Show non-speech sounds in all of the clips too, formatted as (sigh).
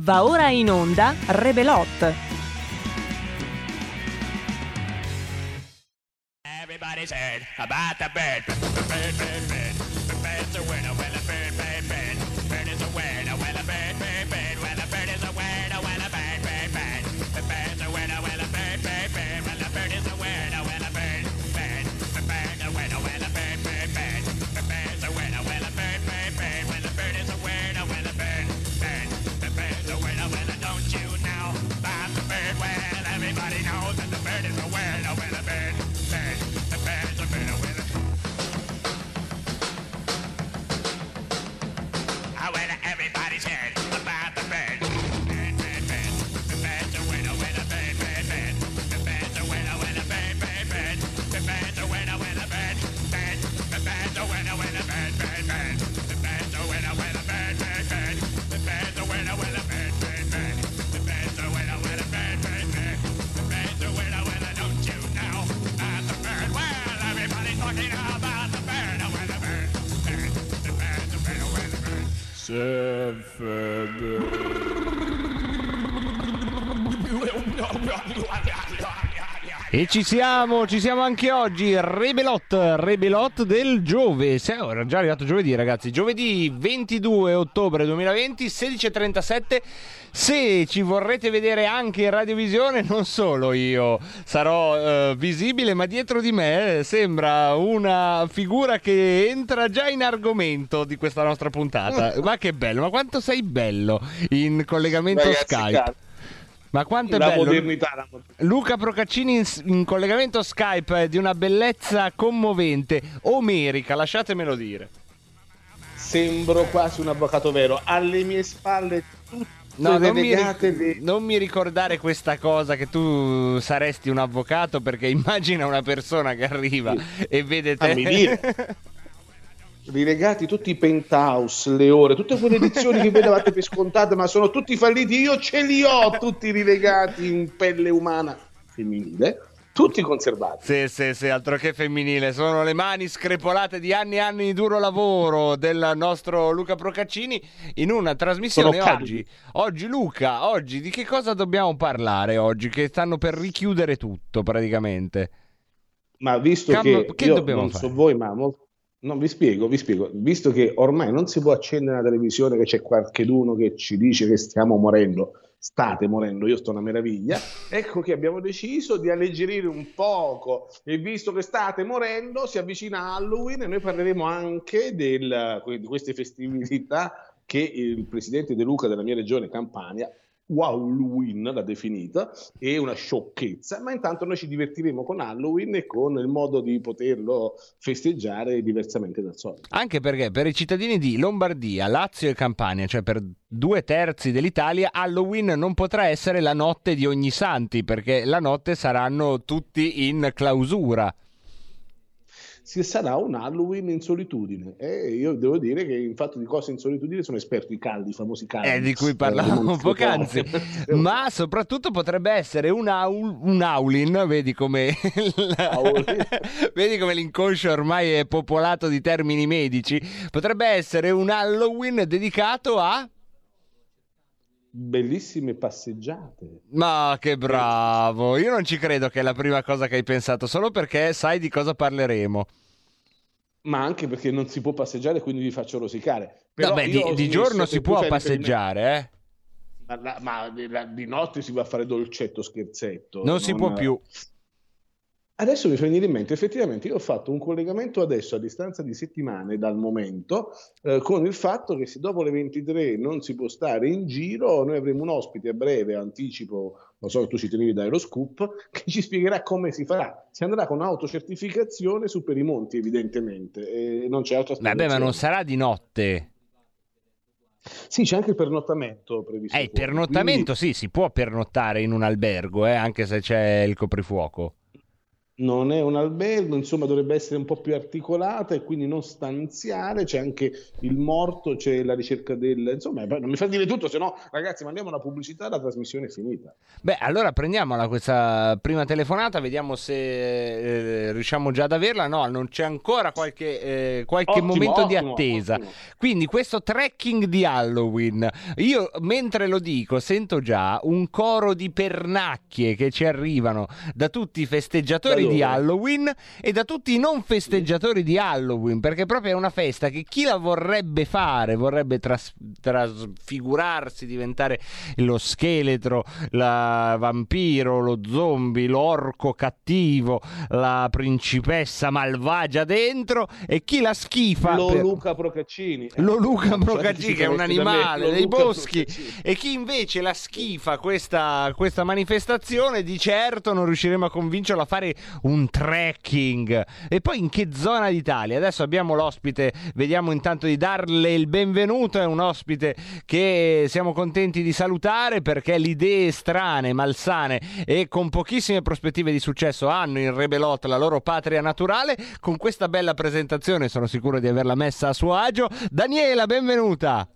Va ora in onda Rebelot. Everybody's heard about the bird. Bird, bird, bird. Winner. Well, a bird, bird, bird. Bird everybody's heard bird. E ci siamo, ci siamo anche oggi, Rebelot, Rebelot del Giove. Siamo era già arrivato giovedì ragazzi, giovedì 22 ottobre 2020, 16.37. Se ci vorrete vedere anche in radiovisione, non solo io sarò eh, visibile, ma dietro di me sembra una figura che entra già in argomento di questa nostra puntata. (laughs) Ma che bello, ma quanto sei bello in collegamento Ragazzi, Skype. cazzo, Ma quanto è la bello. modernità, la modernità. Luca Procaccini in, in collegamento Skype è di una bellezza commovente, omerica, lasciatemelo dire. Sembro quasi un avvocato vero. Alle mie spalle tutte No, non mi, non mi ricordare questa cosa che tu saresti un avvocato perché (laughs) immagina una persona che arriva e vede te. Fammi dire. (laughs) rilegati tutti i penthouse, le ore, tutte quelle edizioni che voi davate per scontate, ma sono tutti falliti. Io ce li ho tutti rilegati in pelle umana femminile, tutti conservati. Sì, sì, sì, altro che femminile, sono le mani screpolate di anni e anni di duro lavoro del nostro Luca Procaccini in una trasmissione oggi. Oggi Luca, oggi di che cosa dobbiamo parlare oggi? Che stanno per richiudere tutto praticamente. Ma visto Cam- che, che io dobbiamo non fare? so voi, ma mol- no, vi spiego, vi spiego. Visto che ormai non si può accendere la televisione che c'è qualcheduno che ci dice che stiamo morendo, state morendo, io sto una meraviglia. Ecco che abbiamo deciso di alleggerire un poco e visto che state morendo, si avvicina Halloween e noi parleremo anche del- di queste festività che il presidente De Luca della mia regione Campania Halloween l'ha definita, è una sciocchezza, ma intanto noi ci divertiremo con Halloween e con il modo di poterlo festeggiare diversamente dal solito. Anche perché per i cittadini di Lombardia, Lazio e Campania, cioè per due terzi dell'Italia, Halloween non potrà essere la notte di ogni santi, perché la notte saranno tutti in clausura. Si sarà un Halloween in solitudine e io devo dire che in fatto di cose in solitudine sono esperto i caldi, i famosi caldi. Eh, di cui Eh, parlavamo poc'anzi. (laughs) Ma soprattutto potrebbe essere un, aul, un Aulin, vedi come, Aulin. (laughs) vedi come l'inconscio ormai è popolato di termini medici. Potrebbe essere un Halloween dedicato a... Bellissime passeggiate. Ma che bravo! Io non ci credo che è la prima cosa che hai pensato, solo perché sai di cosa parleremo. Ma anche perché non si può passeggiare, quindi vi faccio rosicare. Però Vabbè, di, di giorno si può passeggiare, eh? Ma, la- ma di, notte si va a fare dolcetto, scherzetto. Non si può più. Adesso mi fa venire in mente, effettivamente io ho fatto un collegamento adesso a distanza di settimane dal momento eh, con il fatto che se dopo le 23 non si può stare in giro, noi avremo un ospite a breve, anticipo, lo so che tu ci tenevi da Aeroscoop, (laughs) che ci spiegherà come si farà. Si andrà con autocertificazione su per i monti evidentemente e non c'è altra Vabbè, ma non sarà di notte. Sì, c'è anche il pernottamento previsto. Eh, il pernottamento sì, si può pernottare in un albergo, eh, anche se c'è il coprifuoco. Non è un albergo, insomma dovrebbe essere un po' più articolata e quindi non stanziale, c'è anche il morto, c'è la ricerca del... insomma non mi fa dire tutto, se no ragazzi mandiamo una pubblicità, la trasmissione è finita. Beh, allora prendiamola questa prima telefonata, vediamo se eh, riusciamo già ad averla. No, non c'è ancora qualche, eh, qualche Ottimo, momento di ottimo, attesa. ottimo. Quindi questo trekking di Halloween, io mentre lo dico sento già un coro di pernacchie che ci arrivano da tutti i festeggiatori di? Halloween e da tutti i non festeggiatori di Halloween, perché proprio è una festa che chi la vorrebbe fare, vorrebbe tras- trasfigurarsi, diventare lo scheletro, la vampiro, lo zombie, l'orco cattivo, la principessa malvagia dentro e chi la schifa Lo per- Luca Procaccini. (laughs) lo Luca Procaccini che è un animale dei boschi Procaccini. e chi invece la schifa questa, questa manifestazione di certo non riusciremo a convincerlo a fare un trekking. E poi in che zona d'Italia? Adesso abbiamo l'ospite vediamo intanto di darle il benvenuto. È un ospite che siamo contenti di salutare perché le idee strane malsane e con pochissime prospettive di successo hanno in Rebelot la loro patria naturale. Con questa bella presentazione sono sicuro di averla messa a suo agio. Daniela benvenuta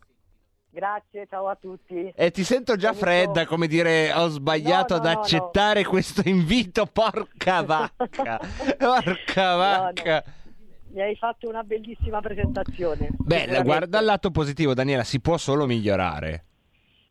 Grazie, ciao a tutti. e ti sento già fredda, come dire, ho sbagliato No, no, ad no, accettare questo invito, porca (laughs) vacca, porca No, no. vacca. Mi hai fatto una bellissima presentazione. Beh, guarda il lato positivo, Daniela, si può solo migliorare.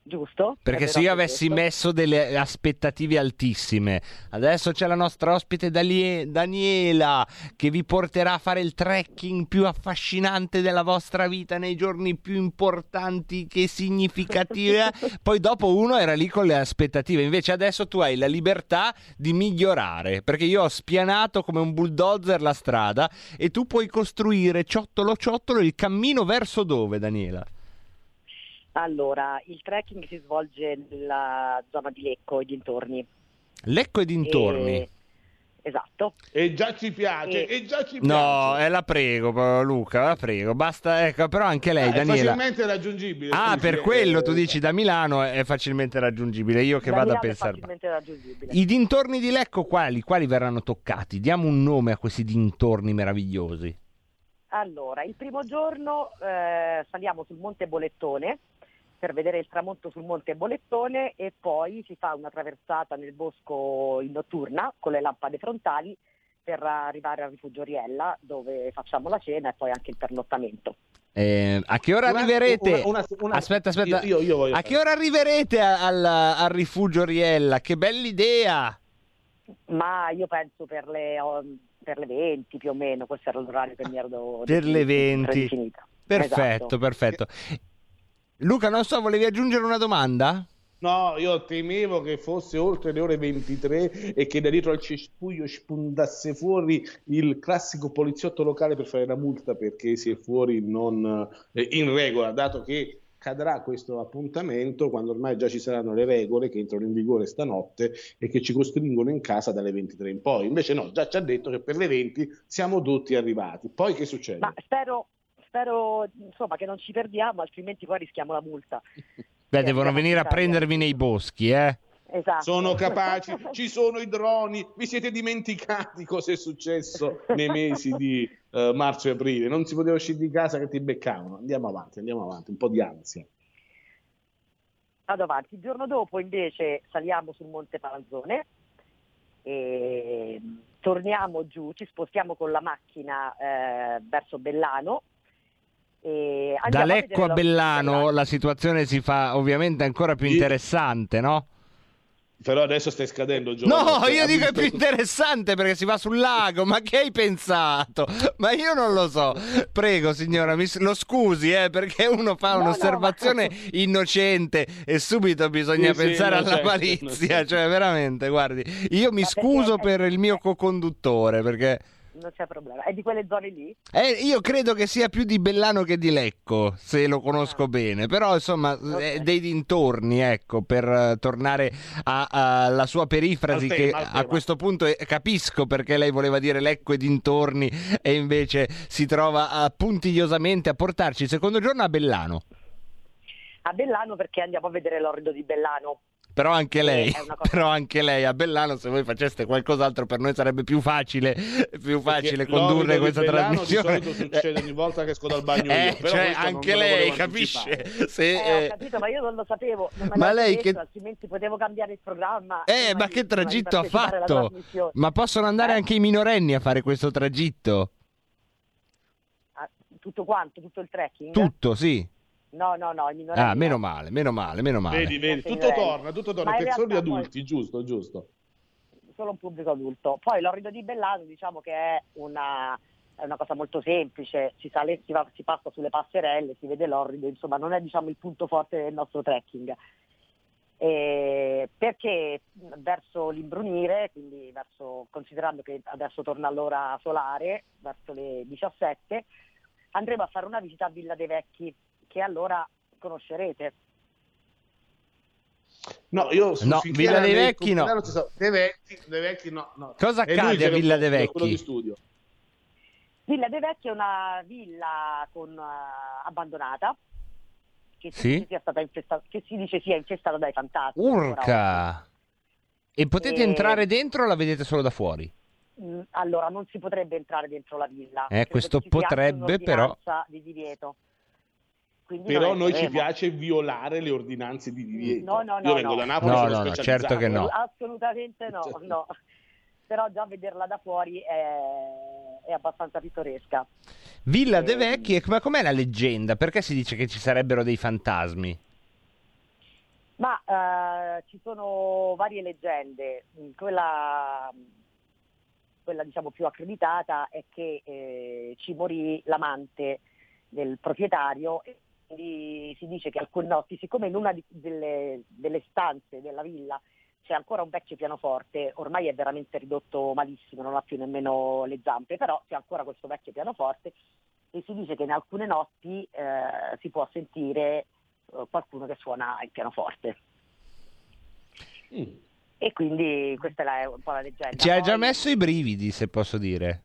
Giusto? Perché se io avessi questo. messo delle aspettative altissime, adesso c'è la nostra ospite Daniela che vi porterà a fare il trekking più affascinante della vostra vita nei giorni più importanti che significativi. eh. (laughs) Poi dopo uno era lì con le aspettative, invece adesso tu hai la libertà di migliorare, perché io ho spianato come un bulldozer la strada e tu puoi costruire ciottolo ciottolo il cammino verso dove, Daniela? Allora, il trekking si svolge nella zona di Lecco e dintorni. Lecco e dintorni. E- Esatto. E già ci piace, E- e già ci No, piace. eh, la prego, Luca, la prego. Basta, ecco, però anche lei, Ah, è Daniela. facilmente raggiungibile. Ah, per sì, quello eh, tu dici da Milano è facilmente raggiungibile. Io che Da vado a Milano è pensare. facilmente raggiungibile. I dintorni di Lecco quali? Quali verranno toccati? Diamo un nome a questi dintorni meravigliosi. Allora, il primo giorno eh, saliamo sul Monte Bolettone per vedere il tramonto sul Monte Bolettone e poi si fa una traversata nel bosco in notturna con le lampade frontali per arrivare al rifugio Riella dove facciamo la cena e poi anche il pernottamento. Eh, a che ora arriverete? una- una- una- aspetta, aspetta. Io, io- io voglio a che ora arriverete al, al rifugio Riella? Che bella idea! Ma io penso per le, per le 20 più o meno, questo era l'orario che mi ero Per le 20. predefinita. Perfetto, Esatto. perfetto. Luca, non so, volevi aggiungere una domanda? No, io temevo che fosse oltre le ore 23 e che da dietro al cespuglio spuntasse fuori il classico poliziotto locale per fare la multa perché si è fuori non eh, in regola, dato che cadrà questo appuntamento quando ormai già ci saranno le regole che entrano in vigore stanotte e che ci costringono in casa dalle 23 in poi. Invece no, già ci ha detto che per le 20 siamo tutti arrivati. Poi che succede? Ma spero, spero insomma, che non ci perdiamo, altrimenti poi rischiamo la multa. Beh, devono venire a prendervi nei boschi, eh? Esatto. Sono (laughs) capaci, ci sono i droni, vi siete dimenticati cosa è successo nei mesi di eh, marzo e aprile, non si poteva uscire di casa che ti beccavano. Andiamo avanti, andiamo avanti, un po' di ansia. Vado avanti. Il giorno dopo invece saliamo sul Monte Palanzone e torniamo giù, ci spostiamo con la macchina eh, verso Bellano. E Da Lecco a la- Bellano la situazione si fa ovviamente ancora più interessante, no? Però adesso stai scadendo, Giorgio. No, io dico è più interessante perché si va sul lago. Ma che hai pensato? Ma io non lo so. Prego, signora, mi lo scusi, eh, perché uno fa No, no, un'osservazione ma- (laughs) innocente e subito bisogna Sì, sì, pensare alla innocente, malizia. innocente. Cioè, veramente, guardi, io mi Ma scuso perché- per il mio co-conduttore perché. Non c'è problema. È di quelle zone lì? Eh, io credo che sia più di Bellano che di Lecco, se lo conosco Ah. bene, però insomma eh, dei dintorni, ecco, per eh, tornare a- alla sua perifrasi Al che tema, al a questo punto eh, capisco perché lei voleva dire Lecco e dintorni e invece si trova a, puntigliosamente a portarci il secondo giorno a Bellano. A Bellano perché andiamo a vedere l'orrido di Bellano. (laughs) Però anche lei, però anche lei a Bellano, se voi faceste qualcos'altro per noi sarebbe più facile, più facile condurre questa Bellano trasmissione. Di solito succede ogni volta che esco dal bagno Eh, io. Cioè, anche lei capisce. Se, Eh, eh, ho capito, ma io non lo sapevo. Non Ma lei detto, che- altrimenti potevo cambiare il programma. Eh, ma che tragitto ha fatto? Ma possono andare Eh? anche i minorenni a fare questo tragitto? Ah, Tutto quanto? Tutto il trekking? Tutto, sì. No, no, no, Ah, no. meno male, meno male, meno male. Vedi, vedi, tutto torna, tutto torna, perché sono gli realtà poi- adulti, giusto, giusto. solo un pubblico adulto. Poi l'orrido di Bellano diciamo che è una, è una cosa molto semplice, si, sale, si, va- si passa sulle passerelle, si vede l'orrido, insomma non è diciamo, il punto forte del nostro trekking. E perché verso l'imbrunire, quindi verso, considerando che adesso torna l'ora solare, verso le 17, andremo a fare una visita a Villa dei Vecchi, che allora conoscerete. No, io su No, Villa dei Vecchi no. Dei Vecchi, dei Vecchi no, no. Cosa accade a Villa dei quello Vecchi? di studio. Villa dei Vecchi è una villa con, eh, abbandonata che si, Sì? dice sia stata infestata, che si dice sia infestata dai fantasmi. Urca! E potete E- entrare dentro o la vedete solo da fuori? Mm, Allora, non si potrebbe entrare dentro la villa. Eh, Credo questo potrebbe, però- di divieto. Quindi Però noi ci piace violare le ordinanze di divieto. No, no, no, Io vengo no. da Napoli, No, sono no, certo che no. Assolutamente no, Certo. no. (laughs) Però già vederla da fuori è, è abbastanza pittoresca. Villa Eh, dei Vecchi, e- ma com'è la leggenda? Perché si dice che ci sarebbero dei fantasmi? Ma eh, ci sono varie leggende. Mm, Quella, quella diciamo più accreditata è che eh, ci morì l'amante del proprietario e quindi si dice che alcune notti, siccome in una di- delle, delle stanze della villa c'è ancora un vecchio pianoforte, ormai è veramente ridotto malissimo, non ha più nemmeno le zampe, però c'è ancora questo vecchio pianoforte e si dice che in alcune notti eh, si può sentire eh, qualcuno che suona il pianoforte. Mm. E quindi questa è la- un po' la leggenda. Ci hai già messo i brividi, se posso dire.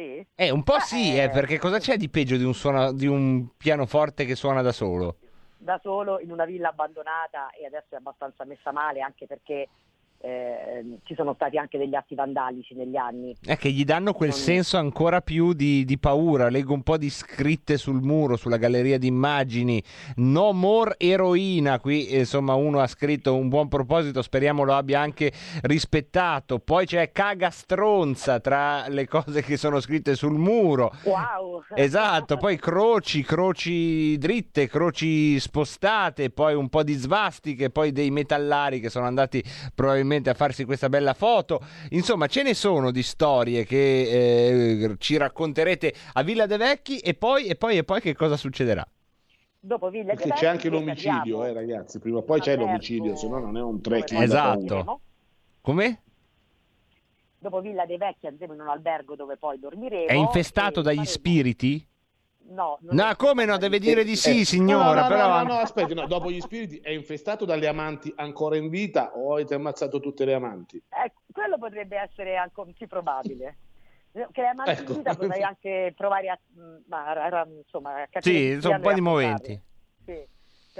Sì? Eh, un po' Ah, sì, eh, eh, perché cosa c'è di peggio di un, suona- di un pianoforte che suona da solo? Da solo in una villa abbandonata e adesso è abbastanza messa male anche perché eh, ci sono stati anche degli atti vandalici negli anni. È che gli danno quel Non- senso ancora più di, di paura. Leggo un po' di scritte sul muro, sulla galleria di immagini. No more eroina. Qui, eh, insomma, uno ha scritto un buon proposito, speriamo lo abbia anche rispettato. Poi c'è caga stronza tra le cose che sono scritte sul muro. Wow! Esatto, poi croci, croci dritte, croci spostate, poi un po' di svastiche, poi dei metallari che sono andati probabilmente a farsi questa bella foto. Insomma, ce ne sono di storie che eh, ci racconterete a Villa De Vecchi e poi, e poi, e poi che cosa succederà? Dopo Villa Perché c'è anche l'omicidio, eh, ragazzi. Prima o poi c'è l'omicidio, se no non è un trekking. Esatto. Come? Dopo Villa dei Vecchi andremo in un albergo dove poi dormiremo. È infestato dagli faremo- spiriti? No, No, come no? Deve dire di sì, Eh, signora. no, no, però... no, no, no, aspetti, no, dopo gli spiriti è infestato dalle amanti ancora in vita o avete ammazzato tutte le amanti? Eh, quello potrebbe essere ancora più probabile. (laughs) Che la Ecco. mantiquità potrei anche provare a, mm, ma, a- a- insomma, a capire Sì, sono un po' di moventi.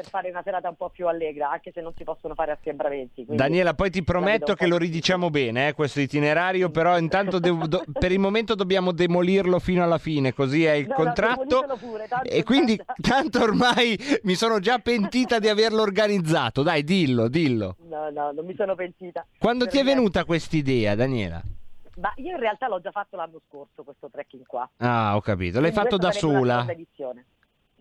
Per fare una serata un po' più allegra, anche se non si possono fare assembramenti. quindi Daniela, poi ti prometto che lo ridiciamo bene, eh, questo itinerario, però intanto devo- do- per il momento dobbiamo demolirlo fino alla fine, così è il No, no, contratto. demolitelo pure, e quindi (laughs) tanto ormai mi sono già pentita di averlo organizzato. Dai, dillo, dillo. No, no, non mi sono pentita. Quando ti è venuta quest'idea, Daniela? Ma io in realtà l'ho già fatto l'anno scorso questo trekking qua. Ah, ho capito. L'hai Quindi fatto da questa sola? edizione.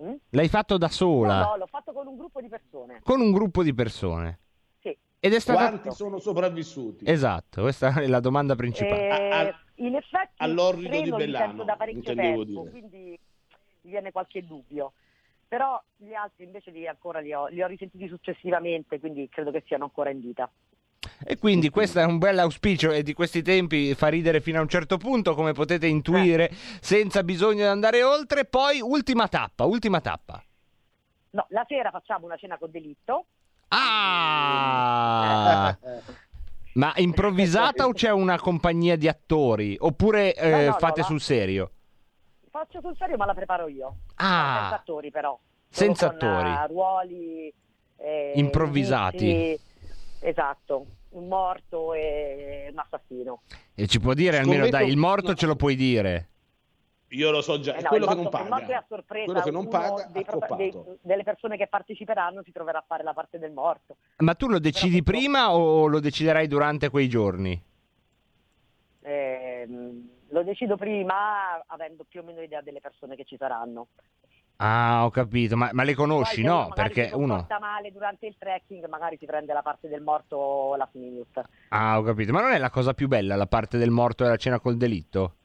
Mm? L'hai fatto da sola? No, no, l'ho fatto con un gruppo di persone. Con un gruppo di persone. Sì. Ed è stata... Quanti sono sopravvissuti? Esatto, questa è la domanda principale. Eh, A- a- in effetti all'orrido di Bellano, da parecchio intendevo tempo, dire. quindi mi viene qualche dubbio. Però gli altri invece li, ancora li ho, li ho risentiti successivamente, quindi credo che siano ancora in vita. E quindi questo è un bel auspicio e di questi tempi fa ridere fino a un certo punto, come potete intuire, senza bisogno di andare oltre. Poi ultima tappa, ultima tappa. No, la sera facciamo una cena con delitto. Ah! (laughs) Eh, Ma improvvisata o c'è una compagnia di attori? Oppure eh, No, no, no, fate va. sul serio? Faccio sul serio, ma la preparo io. Ah. senza attori però. Solo Senza con, attori. eh, ruoli eh, Improvvisati. indizi- esatto, un morto e un assassino. E ci può dire almeno, Scommetto- dai, il morto no. ce lo puoi dire. Io lo so già, Eh è no, quello che non morto- è paga. a sorpresa, Quello che non paga dei ha pro- dei- coppato. delle persone che parteciperanno si troverà a fare la parte del morto. Ma tu lo decidi purtroppo- prima o lo deciderai durante quei giorni? Ehm, lo decido prima avendo più o meno idea delle persone che ci saranno. Ah, ho capito, ma, ma le conosci, Poi se uno no? Perché si uno... comporta male durante il trekking, magari si prende la parte del morto last minute. Ah, ho capito, ma non è la cosa più bella la parte del morto e la cena col delitto?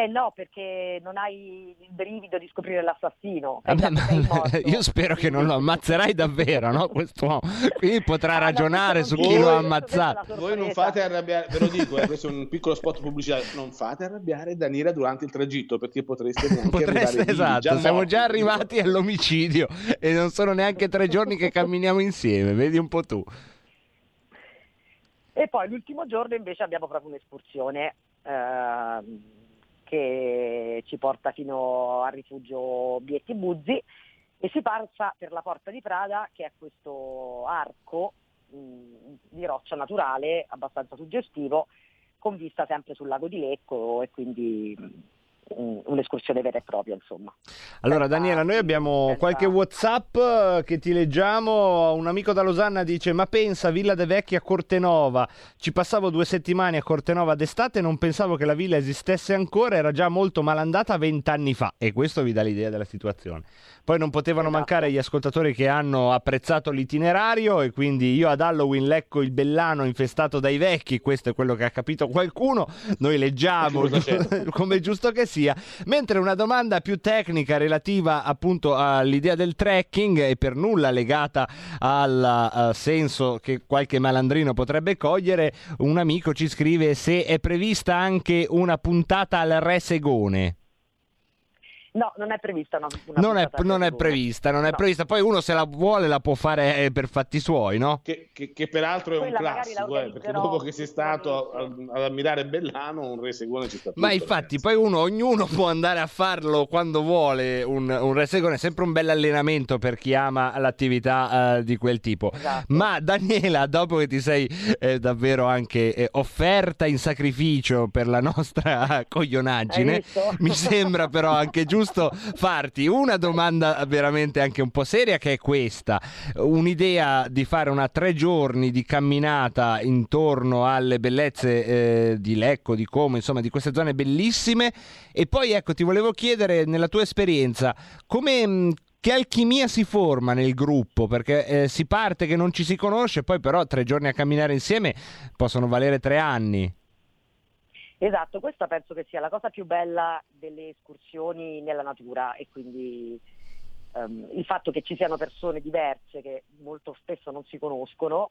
Eh no, perché non hai il brivido di scoprire l'assassino. Vabbè, sei ma- (laughs) io spero che non lo ammazzerai davvero, no? Quest'uomo. Quindi potrà Ah, ragionare su chi lo ha ammazzato. Voi non fate arrabbiare, ve lo dico, eh, questo è un piccolo spot pubblicitario, non fate arrabbiare Daniela durante il tragitto perché potreste (laughs) Potreste, esatto, già siamo morti. già arrivati all'omicidio e non sono neanche tre giorni che camminiamo insieme, vedi un po' tu. E poi l'ultimo giorno invece abbiamo proprio un'escursione ehm, che ci porta fino al rifugio Bietti Buzzi. E si passa per la Porta di Prada che è questo arco mh, di roccia naturale abbastanza suggestivo con vista sempre sul lago di Lecco e quindi mh, un'escursione vera e propria insomma. Allora Senza- Daniela, noi abbiamo senza- qualche Whatsapp eh, che ti leggiamo. Un amico da Losanna dice: Ma pensa, Villa de Vecchi a Cortenova. Ci passavo due settimane a Cortenova d'estate e non pensavo che la villa esistesse ancora. Era già molto malandata vent'anni fa. E questo vi dà l'idea della situazione. Poi non potevano Esatto. mancare gli ascoltatori che hanno apprezzato l'itinerario. E quindi io ad Halloween lecco il bellano infestato dai vecchi. Questo è quello che ha capito qualcuno. Noi leggiamo (laughs) come è giusto che sia. Mentre una domanda più tecnica relativa appunto all'idea del trekking e per nulla legata al eh, senso che qualche malandrino potrebbe cogliere, un amico ci scrive se è prevista anche una puntata al Re Segone. No, non è prevista una, una Non è, non è prevista, non è No. prevista. Poi uno se la vuole la può fare eh, per fatti suoi, no? Che, che- che peraltro è un Quella magari classico, la eh, perché dopo che sei stato ad ammirare Bellano, un re seguone ci sta tutto. Ma infatti, ragazzi. poi uno, ognuno può andare a farlo quando vuole. Un, un resegone è sempre un bel allenamento per chi ama l'attività eh, di quel tipo. Esatto. Ma Daniela, dopo che ti sei eh, davvero anche eh, offerta in sacrificio per la nostra (laughs) coglionaggine, mi sembra però anche (laughs) giusto farti una domanda veramente anche un po' seria che è questa. Un'idea di fare una tre giorni di camminata intorno alle bellezze eh, di Lecco, di Como, insomma di queste zone bellissime e poi ecco ti volevo chiedere nella tua esperienza come... mh, che alchimia si forma nel gruppo? Perché eh, si parte che non ci si conosce, poi però tre giorni a camminare insieme possono valere tre anni. Esatto, questa penso che sia la cosa più bella delle escursioni nella natura e quindi ehm, il fatto che ci siano persone diverse che molto spesso non si conoscono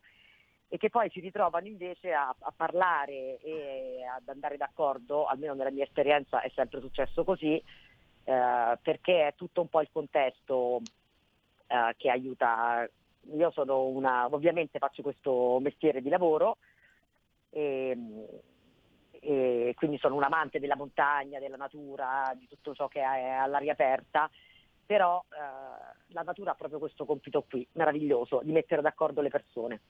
e che poi si ritrovano invece a, a parlare e ad andare d'accordo, almeno nella mia esperienza è sempre successo così, eh, perché è tutto un po' il contesto eh, che aiuta. Io sono una, ovviamente faccio questo mestiere di lavoro e, e quindi sono un amante della montagna, della natura, di tutto ciò che è all'aria aperta, però eh, la natura ha proprio questo compito qui, meraviglioso, di mettere d'accordo le persone.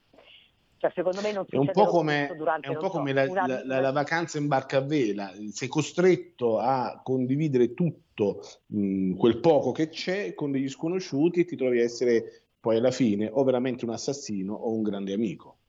Cioè, secondo me non È un po' come, durante, un po' so, come la, la- la- la vacanza in barca a vela, sei costretto a condividere tutto mh, quel poco che c'è con degli sconosciuti e ti trovi a essere poi alla fine o veramente un assassino o un grande amico.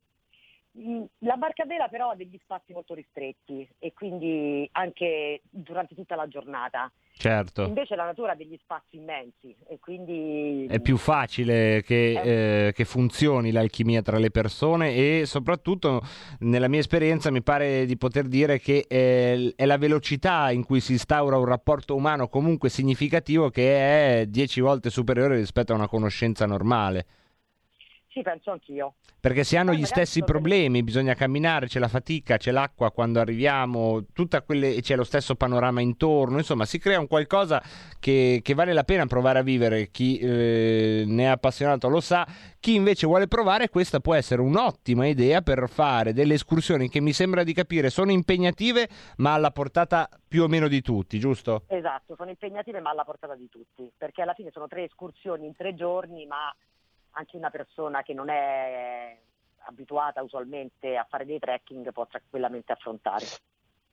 Mm, La barca vela però ha degli spazi molto ristretti e quindi anche durante tutta la giornata. Certo. Invece la natura ha degli spazi immensi e quindi È più facile che, eh, che funzioni l'alchimia tra le persone e soprattutto nella mia esperienza mi pare di poter dire che è, è la velocità in cui si instaura un rapporto umano comunque significativo che è dieci volte superiore rispetto a una conoscenza normale. Sì, penso anch'io. Perché si hanno Poi gli magari stessi problemi, bisogna camminare, c'è la fatica, c'è l'acqua quando arriviamo, tutta quelle, c'è lo stesso panorama intorno, insomma si crea un qualcosa che, che vale la pena provare a vivere, chi eh, ne è appassionato lo sa, chi invece vuole provare questa può essere un'ottima idea per fare delle escursioni che mi sembra di capire sono impegnative ma alla portata più o meno di tutti, giusto? Esatto, sono impegnative ma alla portata di tutti, perché alla fine sono tre escursioni in tre giorni, ma anche una persona che non è abituata usualmente a fare dei trekking può tranquillamente affrontare.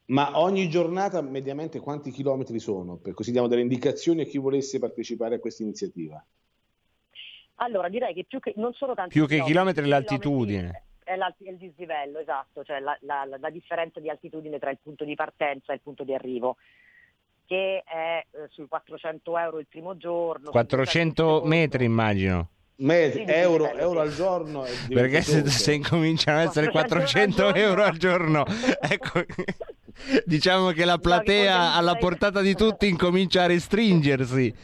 Ma ogni giornata mediamente quanti chilometri sono? Per così diamo delle indicazioni a chi volesse partecipare a questa iniziativa. Allora direi che più che non sono tanti Più che i chilometri, l'altitudine. chilometri, È l'alti- è il dislivello, esatto, cioè la, la- la- la differenza di altitudine tra il punto di partenza e il punto di arrivo, che è eh, sui 400 euro il primo giorno. sui 400 200 il metri secondo. immagino. Di euro, euro al giorno. Perché se, se incominciano ad essere 400 400 euro al giorno, ecco, (laughs) diciamo che la platea alla portata di tutti incomincia a restringersi.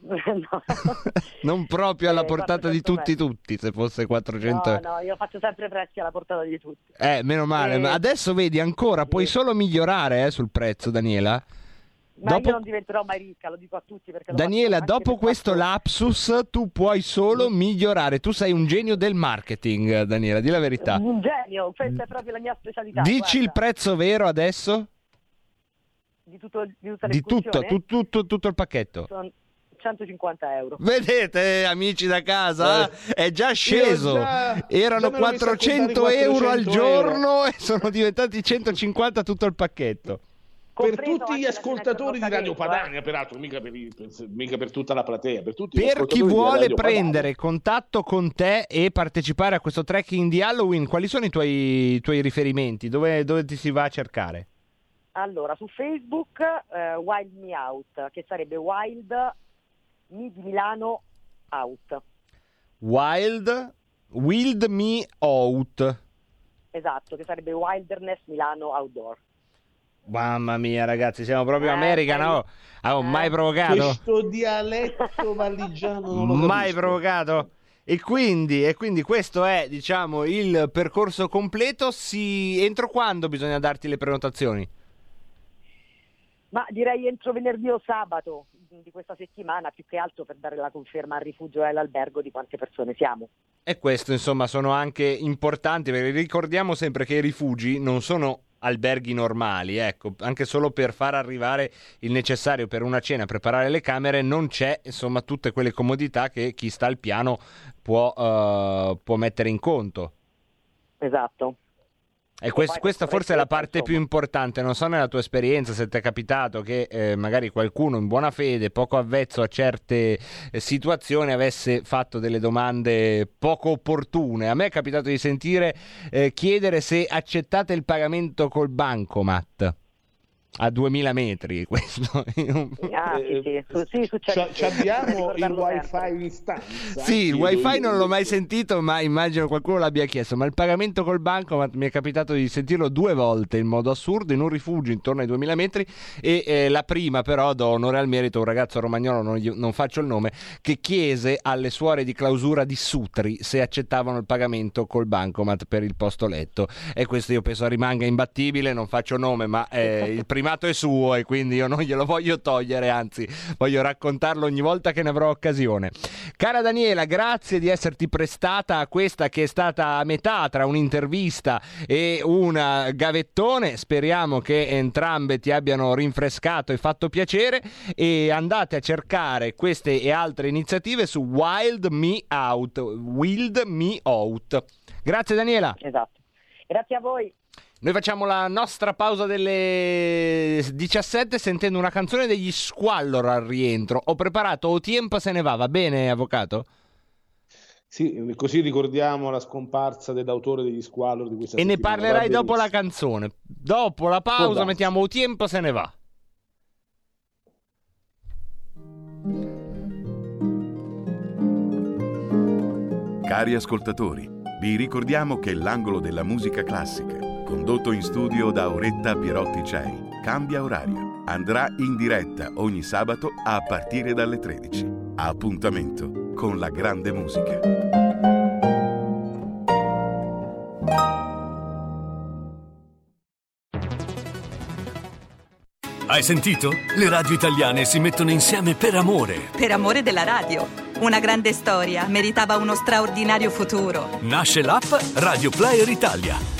No. (laughs) Non proprio alla Eh, portata di 400 tutti metri. tutti, se fosse 400 No, no, io faccio sempre prezzi alla portata di tutti. Eh, meno male. Eh, ma adesso vedi ancora, puoi solo migliorare eh, sul prezzo, Daniela. Ma Dopo- io non diventerò mai ricca, lo dico a tutti. Daniela, dopo questo fatto- lapsus tu puoi solo migliorare. Tu sei un genio del marketing, Daniela, di la verità. Un genio, questa è proprio la mia specialità. Dici il guarda. prezzo vero adesso? di, tutto, di tutta Di tutto, tu- tutto, tutto il pacchetto. Sono 150 euro. Vedete, amici da casa, Eh. è già sceso. Già- Erano già me l'ho messo a 400 contare euro al 400 giorno e sono diventati 150 tutto il pacchetto. Per tutti gli ascoltatori di Radio Padania, peraltro, mica per, i- per- mica per tutta la platea, per tutti Per chi vuole prendere contatto con te e partecipare a questo trekking di Halloween, quali sono i tuoi, i tuoi riferimenti? Dove, dove ti si va a cercare? Allora, su Facebook eh, Wild Me Out, che sarebbe Wild Mi di Milano Out. Wild, Wild Me Out. Esatto, che sarebbe Wilderness Milano Outdoor. Mamma mia, ragazzi, siamo proprio Eh, America, sai- no? Ah, ho eh. mai provocato? Questo dialetto lo Mai provocato? E quindi, e quindi questo è, diciamo, il percorso completo. Si... Entro quando bisogna darti le prenotazioni? Ma direi entro venerdì o sabato di questa settimana, più che altro per dare la conferma al rifugio e all'albergo di quante persone siamo. E questo, insomma, sono anche importanti perché ricordiamo sempre che i rifugi non sono alberghi normali, ecco, anche solo per far arrivare il necessario per una cena, preparare le camere, non c'è, insomma, tutte quelle comodità che chi sta al piano può, eh, può mettere in conto. Esatto. E quest- questa forse è la parte insomma. più importante, non so nella tua esperienza se ti è capitato che eh, magari qualcuno in buona fede, poco avvezzo a certe eh, situazioni, avesse fatto delle domande poco opportune. A me è capitato di sentire eh, chiedere se accettate il pagamento col bancomat a 2000 metri. (laughs) Questo Ah, sì, Eh, sì, su- sì, succede. Ci, ci abbiamo il wifi sempre. in stanza. Sì, il wifi non l'ho mai sentito, ma immagino qualcuno l'abbia chiesto. Ma il pagamento col bancomat mi è capitato di sentirlo due volte in modo assurdo in un rifugio intorno ai 2000 metri. E eh, la prima, però, do onore al merito, un ragazzo romagnolo, non, gli- non faccio il nome, che chiese alle suore di clausura di Sutri se accettavano il pagamento col bancomat per il posto letto. E questo io penso rimanga imbattibile, non faccio nome, ma eh, il (laughs) primato è suo e quindi io non glielo voglio togliere, anzi voglio raccontarlo ogni volta che ne avrò occasione. Cara Daniela, grazie di esserti prestata a questa che è stata a metà tra un'intervista e un gavettone. Speriamo che entrambe ti abbiano rinfrescato e fatto piacere e andate a cercare queste e altre iniziative su Wild Me Out. Wild Me Out. Grazie Daniela. Esatto. Grazie a voi. Noi facciamo la nostra pausa delle 17 sentendo una canzone degli Squallor al rientro. Ho preparato O Tiempo se ne va, va bene, avvocato? Sì, così ricordiamo la scomparsa dell'autore degli Squallor di questa E ne settimana. parlerai Va dopo la canzone. Dopo la pausa mettiamo O Tiempo se ne va. Cari ascoltatori, vi ricordiamo che l'angolo della musica classica, condotto in studio da Auretta Pierotti Cei, cambia orario. Andrà in diretta ogni sabato a partire dalle 13. Appuntamento con la grande musica. Hai sentito? Le radio italiane si mettono insieme per amore. Per amore della radio. Una grande storia meritava uno straordinario futuro. Nasce l'app Radio Player Italia.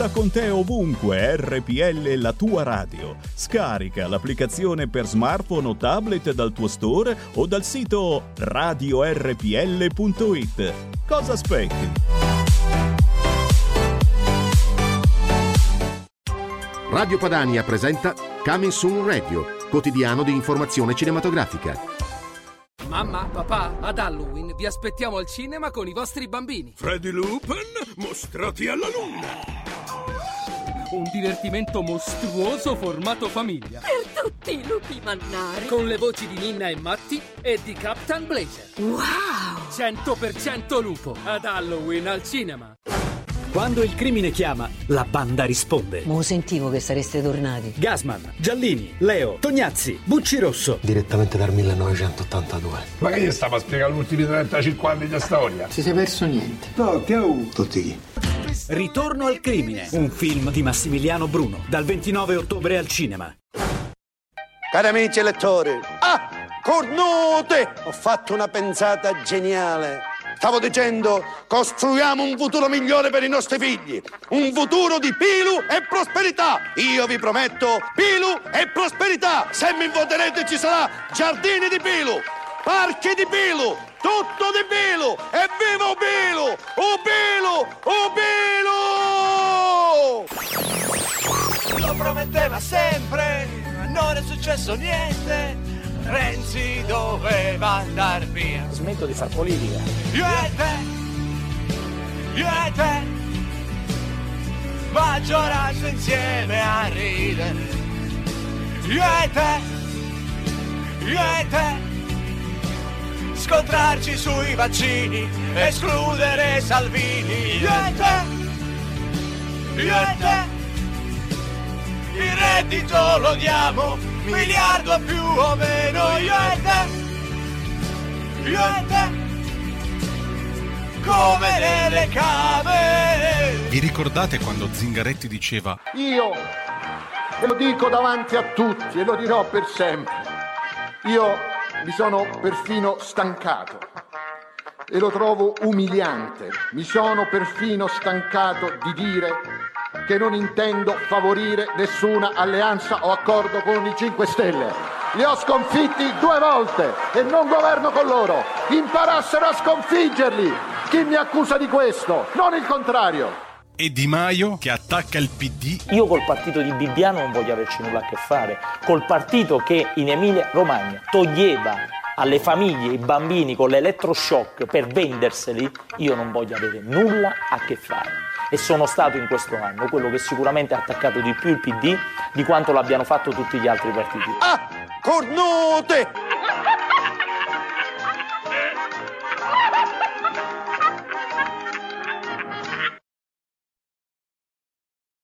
Porta con te ovunque RPL la tua radio. Scarica l'applicazione per smartphone o tablet dal tuo store o dal sito radiorpl.it. Cosa aspetti? Radio Padania presenta Coming Soon Radio, quotidiano di informazione cinematografica. Mamma, papà, ad Halloween vi aspettiamo al cinema con i vostri bambini. Freddy Lupin, mostrati alla luna! Un divertimento mostruoso formato famiglia. Per tutti i lupi mannari. Con le voci di Ninna e Matti e di Captain Blazer. Wow! 100% lupo. Ad Halloween al cinema. Quando il crimine chiama, la banda risponde. Ma sentivo che sareste tornati. Gasman, Giallini, Leo, Tognazzi, Bucci Rosso. Direttamente dal 1982. Ma che gli stava a spiegare gli ultimi 35 anni di storia? Si sei perso niente. No, che ho? Tutti chi? Ritorno al crimine, un film di Massimiliano Bruno, dal 29 ottobre al cinema. Cari amici elettori, ah, cornute! Ho fatto una pensata geniale. Stavo dicendo, costruiamo un futuro migliore per i nostri figli. Un futuro di pilu e prosperità. Io vi prometto pilu e prosperità. Se mi voterete ci sarà giardini di pilu, parchi di pilu, tutto di pilu. E viva Pilu! O Pilu! Lo prometteva sempre, non è successo niente. Renzi doveva andar via. Smetto di far politica. Io e te, io e te, maggioranza insieme a ridere. Io e te, io e te, scontrarci sui vaccini, escludere Salvini. Io e te, io e te, il reddito lo diamo miliardo più o meno io e te. Io e te. Come nelle cave vi ricordate quando Zingaretti diceva io ve lo dico davanti a tutti e lo dirò per sempre. Io mi sono perfino stancato e lo trovo umiliante. Mi sono perfino stancato di dire che non intendo favorire nessuna alleanza o accordo con i 5 Stelle. Li ho sconfitti due volte e non governo con loro. Imparassero a sconfiggerli. Chi mi accusa di questo? Non il contrario. E Di Maio che attacca il PD. Io col partito di Bibbiano non voglio averci nulla a che fare. Col partito che in Emilia Romagna toglieva alle famiglie i bambini con l'elettroshock per venderseli, io non voglio avere nulla a che fare e sono stato in questo anno quello che sicuramente ha attaccato di più il PD di quanto l'abbiano fatto tutti gli altri partiti. Ah, cornute!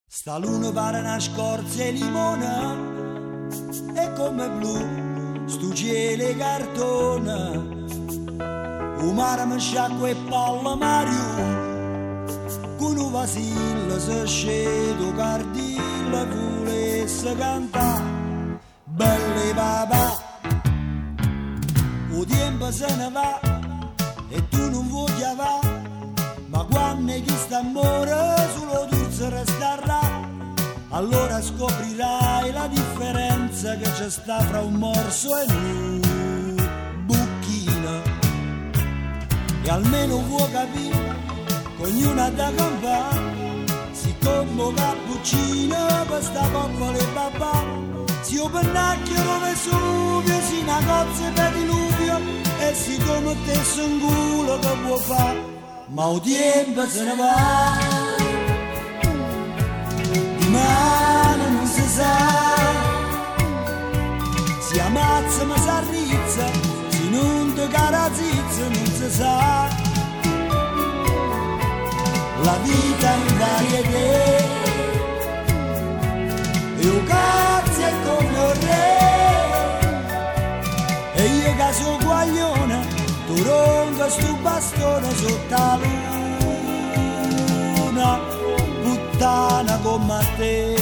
Sta luna pare una scorza e limone e come blu stu cielo cartone un mare mi sciacqua e palla Mario. Con un vasillo se scedo cardillo volesse cantare belle papà o tempo se ne va e tu non vuoi va ma quando chi sta amore solo tu resterà allora scoprirai la differenza che c'è sta fra un morso e un bucchino e almeno vuoi capire ognuna da campare siccome cappuccino questa poppola e babà si un pennacchio lo Vesuvio si una cozza per diluvio e siccome te son culo che può fare ma il tempo se ne va. Di mano non si sa si ammazza ma si arrizza si non ti carazizza non si sa la vita in varietà. Io è come un re, e io che sono guaglione, tu ronca sto bastone sotto la luna, puttana come te.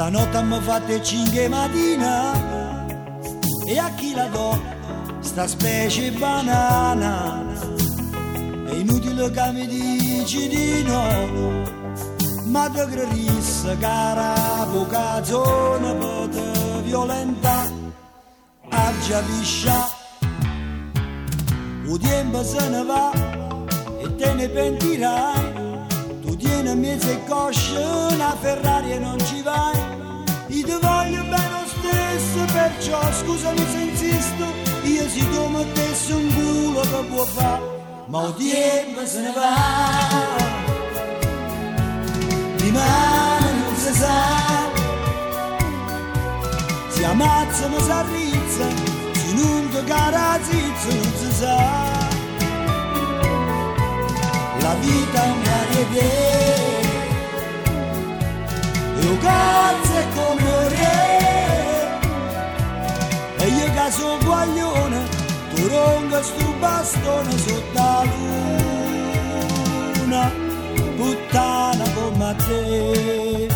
Stanotte mi fate cinque mattina e a chi la do? Sta specie banana. È inutile che mi dici di no. Ma te credisse cara vocazione per te violenta. A già piscia il tempo se ne va e te ne pentirai mezzo e cosce una Ferrari e non ci vai. Io ti voglio bene lo stesso perciò scusami se insisto io si tu mettessi un culo che può fare ma tempo se ne va. Rimane non si sa. Si ammazza ma si arrizza si non cara zizzo non si sa la vita è un varietà io è come un re. E io sono guaglione tu ronca sto bastone sotto la luna. Puttana come te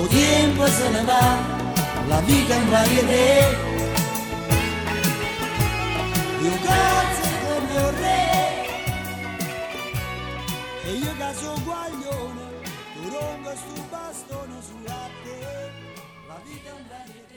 il tempo se ne va la vita in varietà io cazzo come un re e io che sono guaglione tu ronca sto bastone sulla te la vita in varietà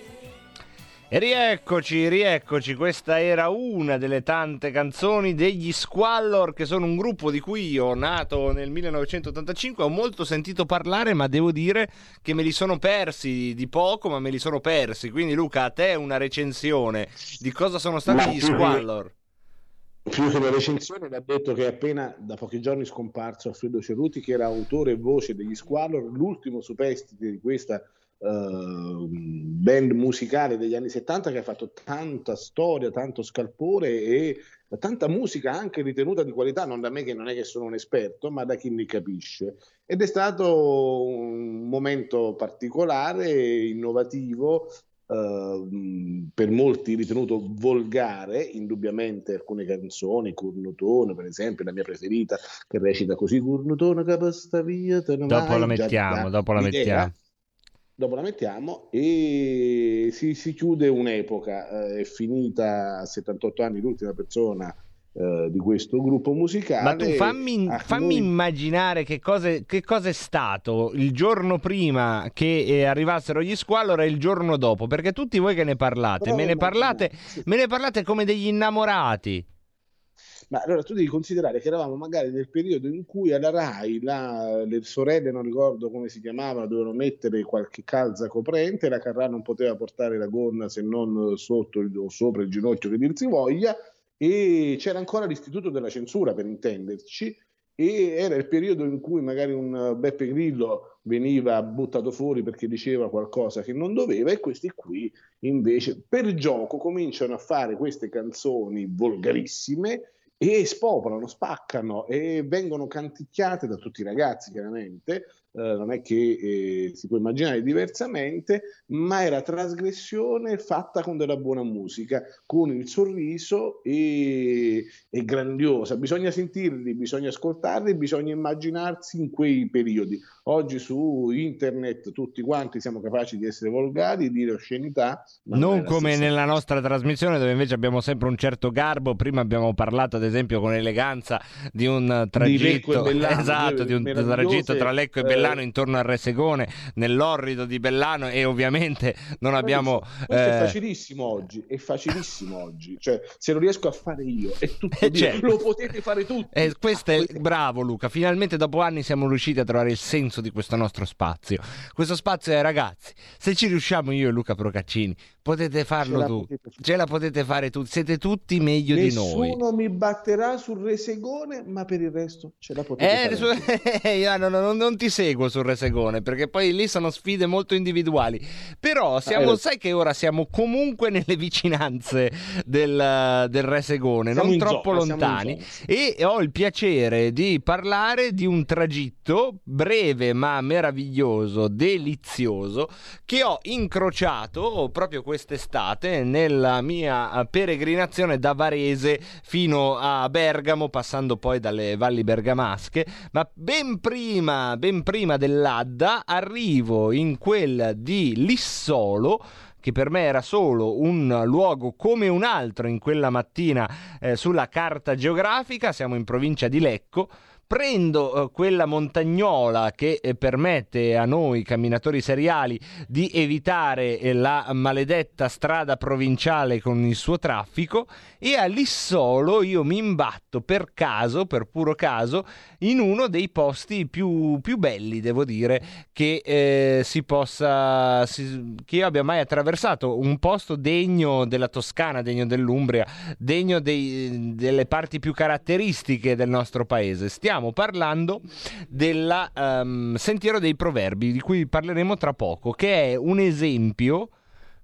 E rieccoci, rieccoci, questa era una delle tante canzoni degli Squallor, che sono un gruppo di cui io, nato nel 1985, ho molto sentito parlare, ma devo dire che me li sono persi di poco, ma me li sono persi. Quindi Luca, a te una recensione di cosa sono stati Ma gli più che- Squallor. Più che una recensione, l'ha detto che è appena da pochi giorni scomparso Alfredo Ceruti, che era autore e voce degli Squallor, l'ultimo superstite di questa eh, band musicale degli anni 70 che ha fatto tanta storia, tanto scalpore e tanta musica anche ritenuta di qualità, non da me che non è che sono un esperto, ma da chi ne capisce. Ed è stato un momento particolare, innovativo, eh, per molti ritenuto volgare, indubbiamente alcune canzoni, Cornutone per esempio, la mia preferita, che recita così, Cornutone che sta via, Dopo vai", la mettiamo, dopo la mettiamo. Dopo la mettiamo e si, si chiude un'epoca, eh, è finita a 78 anni l'ultima persona eh, di questo gruppo musicale. Ma tu fammi, A fammi noi- immaginare che cosa, che cosa è stato il giorno prima che eh, arrivassero gli Squallor e il giorno dopo, perché tutti voi che ne parlate, me ne parlate, me ne parlate come degli innamorati. Ma allora tu devi considerare che eravamo magari nel periodo in cui alla Rai la- le sorelle, non ricordo come si chiamavano, dovevano mettere qualche calza coprente, la Carrà non poteva portare la gonna se non sotto o sopra il ginocchio che dir si voglia, e c'era ancora l'istituto della censura per intenderci, e era il periodo in cui magari un Beppe Grillo veniva buttato fuori perché diceva qualcosa che non doveva, e questi qui invece per gioco cominciano a fare queste canzoni volgarissime e spopolano, spaccano e vengono canticchiate da tutti i ragazzi, chiaramente. Eh, non è che eh, si può immaginare diversamente, ma era trasgressione fatta con della buona musica, con il sorriso e, e grandiosa. Bisogna sentirli, bisogna ascoltarli, bisogna immaginarsi in quei periodi. Oggi su internet tutti quanti siamo capaci di essere volgari, di dire oscenità, non, come stessa nella nostra trasmissione dove invece abbiamo sempre un certo garbo. Prima abbiamo parlato ad esempio con eleganza di un tragitto Bellano, esatto, di un tragitto tra Lecco e eh, Bellano, intorno al Resegone, nell'orrido di Bellano e ovviamente non abbiamo... Eh... è facilissimo oggi, è facilissimo oggi, cioè se lo riesco a fare io è tutto eh, certo. lo potete fare tutti. Eh, questo è bravo Luca, finalmente dopo anni siamo riusciti a trovare il senso di questo nostro spazio. Questo spazio è ragazzi, se ci riusciamo io e Luca Procaccini, potete farlo tu, ce la potete fare tutti, siete tutti meglio Nessuno di noi. Nessuno mi batterà sul resegone, ma per il resto ce la potete eh, fare. (laughs) Io non, non, non, ti seguo sul resegone, perché poi lì sono sfide molto individuali. Però siamo, ah, sai che ora siamo comunque nelle vicinanze del, del resegone, siamo non troppo zona, lontani. E ho il piacere di parlare di un tragitto breve ma meraviglioso, delizioso, che ho incrociato proprio quest'estate nella mia peregrinazione da Varese fino a Bergamo, passando poi dalle valli bergamasche, ma ben prima, ben prima dell'Adda arrivo in quel di Lissolo che per me era solo un luogo come un altro in quella mattina eh, sulla carta geografica, siamo in provincia di Lecco, prendo eh, quella montagnola che eh, permette a noi camminatori seriali di evitare eh, la maledetta strada provinciale con il suo traffico e a Lissolo io mi imbatto per caso, per puro caso, in uno dei posti più, più belli, devo dire, che eh, si possa si, che io abbia mai attraversato, un posto degno della Toscana, degno dell'Umbria, degno dei, delle parti più caratteristiche del nostro paese. Stiamo parlando del um, ehm, Sentiero dei Proverbi, di cui parleremo tra poco, che è un esempio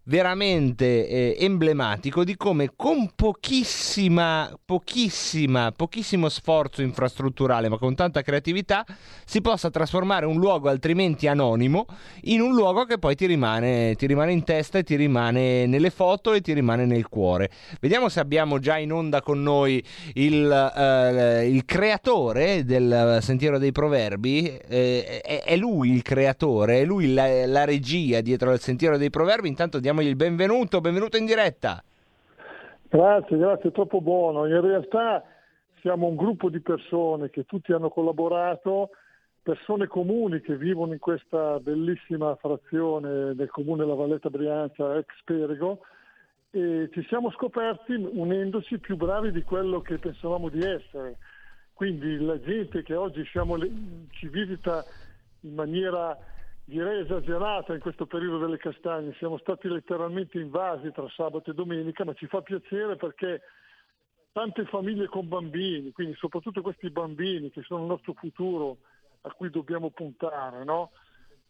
veramente eh, emblematico di come con pochissima, pochissima, pochissimo sforzo infrastrutturale, ma con tanta creatività, si possa trasformare un luogo altrimenti anonimo in un luogo che poi ti rimane, ti rimane in testa e ti rimane nelle foto e ti rimane nel cuore. Vediamo se abbiamo già in onda con noi il, eh, il creatore del Sentiero dei Proverbi, eh, è, è, lui il creatore, è lui la, la regia dietro al Sentiero dei Proverbi. Intanto diamo diamogli il benvenuto, benvenuto in diretta. Grazie, grazie, troppo buono. In realtà siamo un gruppo di persone che tutti hanno collaborato, persone comuni che vivono in questa bellissima frazione del comune della Valletta Brianza, ex Perego, e ci siamo scoperti unendoci più bravi di quello che pensavamo di essere. Quindi la gente che oggi siamo, ci visita in maniera direi esagerata in questo periodo delle castagne, siamo stati letteralmente invasi tra sabato e domenica, ma ci fa piacere perché tante famiglie con bambini, quindi soprattutto questi bambini che sono il nostro futuro a cui dobbiamo puntare, no?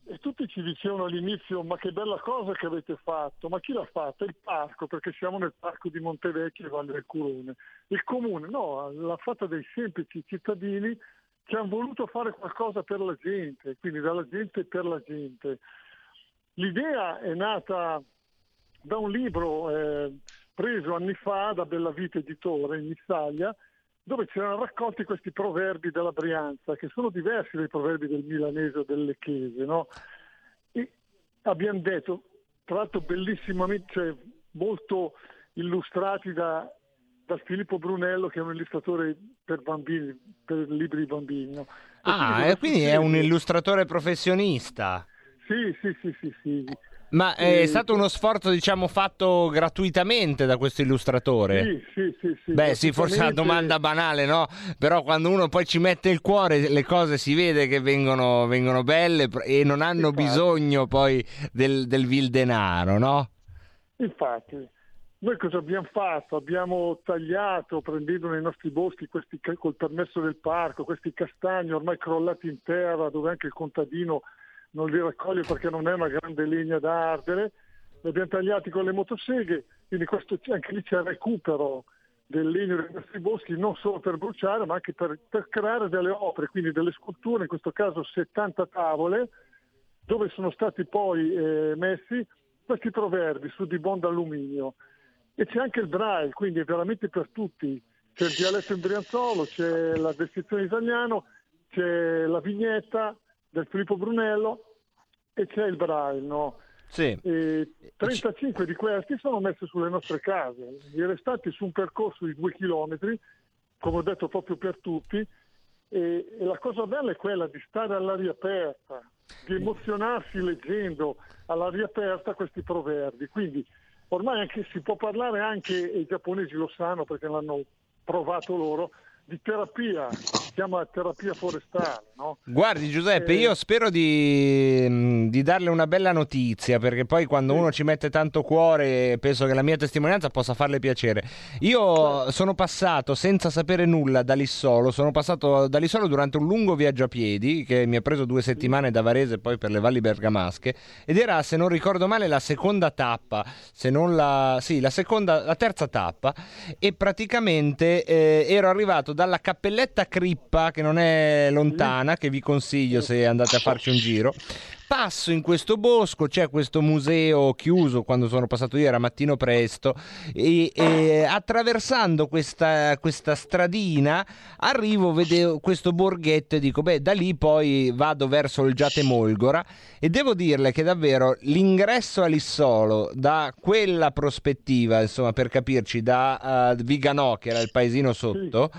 E tutti ci dicevano all'inizio, ma che bella cosa che avete fatto, ma chi l'ha fatta? Il parco, perché siamo nel parco di Montevecchio e Valle del Curone. Il comune, no, l'ha fatta dei semplici cittadini che hanno voluto fare qualcosa per la gente, quindi dalla gente per la gente. L'idea è nata da un libro eh, preso anni fa da Bella Vita Editore in Italia, dove c'erano raccolti questi proverbi della Brianza, che sono diversi dai proverbi del milanese o del lecchese. No? E abbiamo detto, tra l'altro bellissimamente, cioè molto illustrati da da Filippo Brunello che è un illustratore per bambini, per libri di bambini. No? Ah, e quindi è un illustratore professionista. Sì, sì, sì, sì, sì. Ma è e... stato uno sforzo, diciamo, fatto gratuitamente da questo illustratore? Sì, sì, sì. sì Beh, sì, forse è una domanda banale, no? Però quando uno poi ci mette il cuore, le cose si vede che vengono, vengono belle e non hanno Infatti. bisogno poi del, del vil denaro, no? Infatti. Noi cosa abbiamo fatto? Abbiamo tagliato, prendendo nei nostri boschi, questi, col permesso del parco, questi castagni ormai crollati in terra, dove anche il contadino non li raccoglie perché non è una grande legna da ardere, li abbiamo tagliati con le motoseghe, quindi questo, anche lì c'è il recupero del legno dei nostri boschi, non solo per bruciare, ma anche per, per creare delle opere, quindi delle sculture, in questo caso 70 tavole, dove sono stati poi eh, messi questi proverbi su di bond alluminio e c'è anche il braille, quindi è veramente per tutti. C'è il dialetto in Brianzolo, c'è la descrizione italiano, c'è la vignetta del Filippo Brunello e c'è il braille, no? Sì. E 35 di questi sono messi sulle nostre case, i restanti su un percorso di due chilometri, come ho detto proprio per tutti, e la cosa bella è quella di stare all'aria aperta, di emozionarsi leggendo all'aria aperta questi proverbi. Quindi ormai anche, si può parlare anche, i giapponesi lo sanno perché l'hanno provato loro, di terapia, si chiama terapia forestale. No? Guardi Giuseppe, Eh, io spero di, mh, di darle una bella notizia, perché poi quando uno ci mette tanto cuore penso che la mia testimonianza possa farle piacere. Io sono passato senza sapere nulla da Lissolo, sono passato da Lissolo durante un lungo viaggio a piedi che mi ha preso due settimane da Varese e poi per le valli bergamasche ed era, se non ricordo male, la seconda tappa, se non la... sì, la seconda, la terza tappa e praticamente eh, ero arrivato dalla cappelletta Crippa che non è lontana, che vi consiglio se andate a farci un giro. Passo in questo bosco, c'è questo museo chiuso, quando sono passato io era mattino presto, e, e attraversando questa, questa stradina arrivo, vedo questo borghetto e dico, beh, da lì poi vado verso il Giate Molgora. E devo dirle che davvero l'ingresso a Lissolo da quella prospettiva, insomma, per capirci, da uh, Viganò, che era il paesino sotto,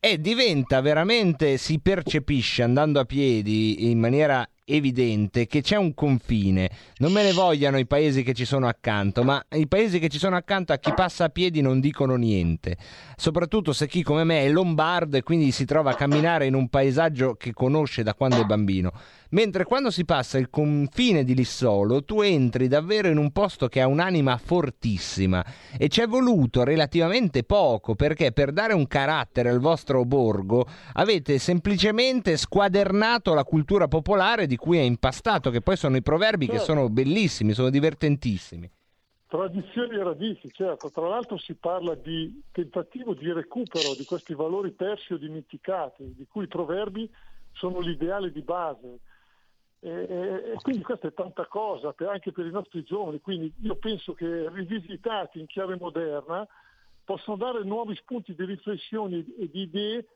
e diventa veramente, si percepisce andando a piedi in maniera evidente che c'è un confine. Non me ne vogliano i paesi che ci sono accanto, ma i paesi che ci sono accanto a chi passa a piedi non dicono niente. Soprattutto se chi come me è lombardo e quindi si trova a camminare in un paesaggio che conosce da quando è bambino. Mentre quando si passa il confine di Lissolo, tu entri davvero in un posto che ha un'anima fortissima e ci è voluto relativamente poco perché per dare un carattere al vostro borgo avete semplicemente squadernato la cultura popolare di cui è impastato, che poi sono i proverbi che Certo. sono bellissimi, sono divertentissimi. Tradizioni e radici, certo. Tra l'altro si parla di tentativo di recupero di questi valori persi o dimenticati, di cui i proverbi sono l'ideale di base. E, e- e quindi questa è tanta cosa per- anche per i nostri giovani. Quindi io penso che rivisitati in chiave moderna possono dare nuovi spunti di riflessione e di idee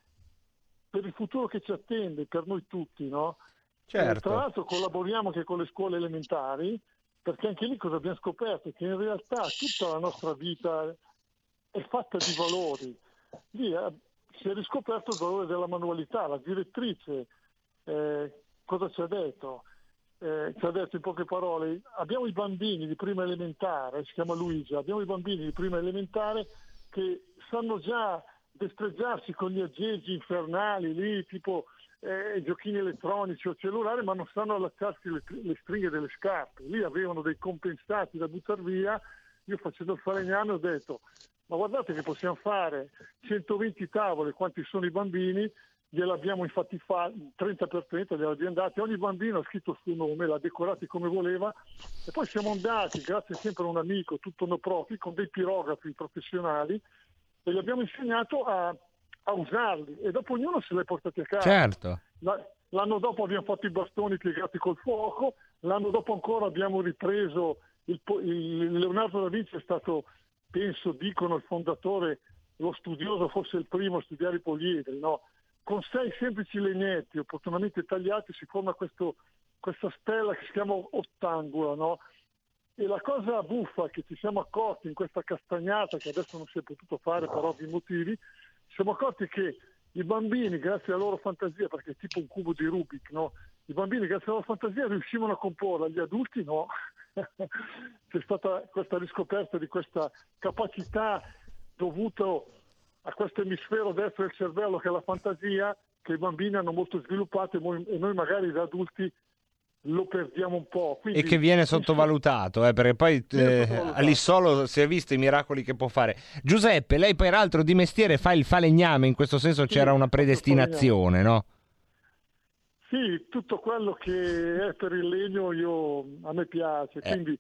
per il futuro che ci attende, per noi tutti, no? Certo. Tra l'altro collaboriamo anche con le scuole elementari, perché anche lì cosa abbiamo scoperto? Che in realtà tutta la nostra vita è fatta di valori. Lì eh, si è riscoperto il valore della manualità, la direttrice eh, cosa ci ha detto? Eh, ci ha detto in poche parole, abbiamo i bambini di prima elementare, si chiama Luisa, abbiamo i bambini di prima elementare che sanno già destreggiarsi con gli aggeggi infernali lì, tipo eh, giochini elettronici o cellulari, ma non sanno allacciarsi le, le stringhe delle scarpe. Lì avevano dei compensati da buttare via. Io facendo il falegname ho detto, ma guardate che possiamo fare 120 tavole, quanti sono i bambini, gliel'abbiamo infatti fatto 30 per 30, gliel'abbiamo dati, ogni bambino ha scritto il suo nome, l'ha decorati come voleva e poi siamo andati, grazie sempre a un amico, tutto no profit, con dei pirografi professionali e gli abbiamo insegnato a, a usarli e dopo ognuno se li è portati a casa. Certo. La- L'anno dopo abbiamo fatto i bastoni piegati col fuoco, l'anno dopo ancora abbiamo ripreso, il, il- Leonardo da Vinci è stato, penso, dicono il fondatore, lo studioso, forse il primo a studiare i poliedri, no? Con sei semplici legnetti opportunamente tagliati si forma questo- questa stella che si chiama ottangula, no? E la cosa buffa che ci siamo accorti in questa castagnata, che adesso non si è potuto fare per ovvi motivi, ci siamo accorti che i bambini, grazie alla loro fantasia, perché è tipo un cubo di Rubik, no? I bambini, grazie alla loro fantasia, riuscivano a comporla, gli adulti no. (laughs) C'è stata questa riscoperta di questa capacità dovuta a questo emisfero destro del cervello che è la fantasia, che i bambini hanno molto sviluppato e noi- magari da adulti lo perdiamo un po'. Quindi, E che viene sottovalutato, eh, perché poi eh, a Lissolo si è visto i miracoli che può fare. Giuseppe, lei peraltro di mestiere fa il falegname, in questo senso c'era una predestinazione, no? Sì, tutto quello che è per il legno io, a me piace, Eh. quindi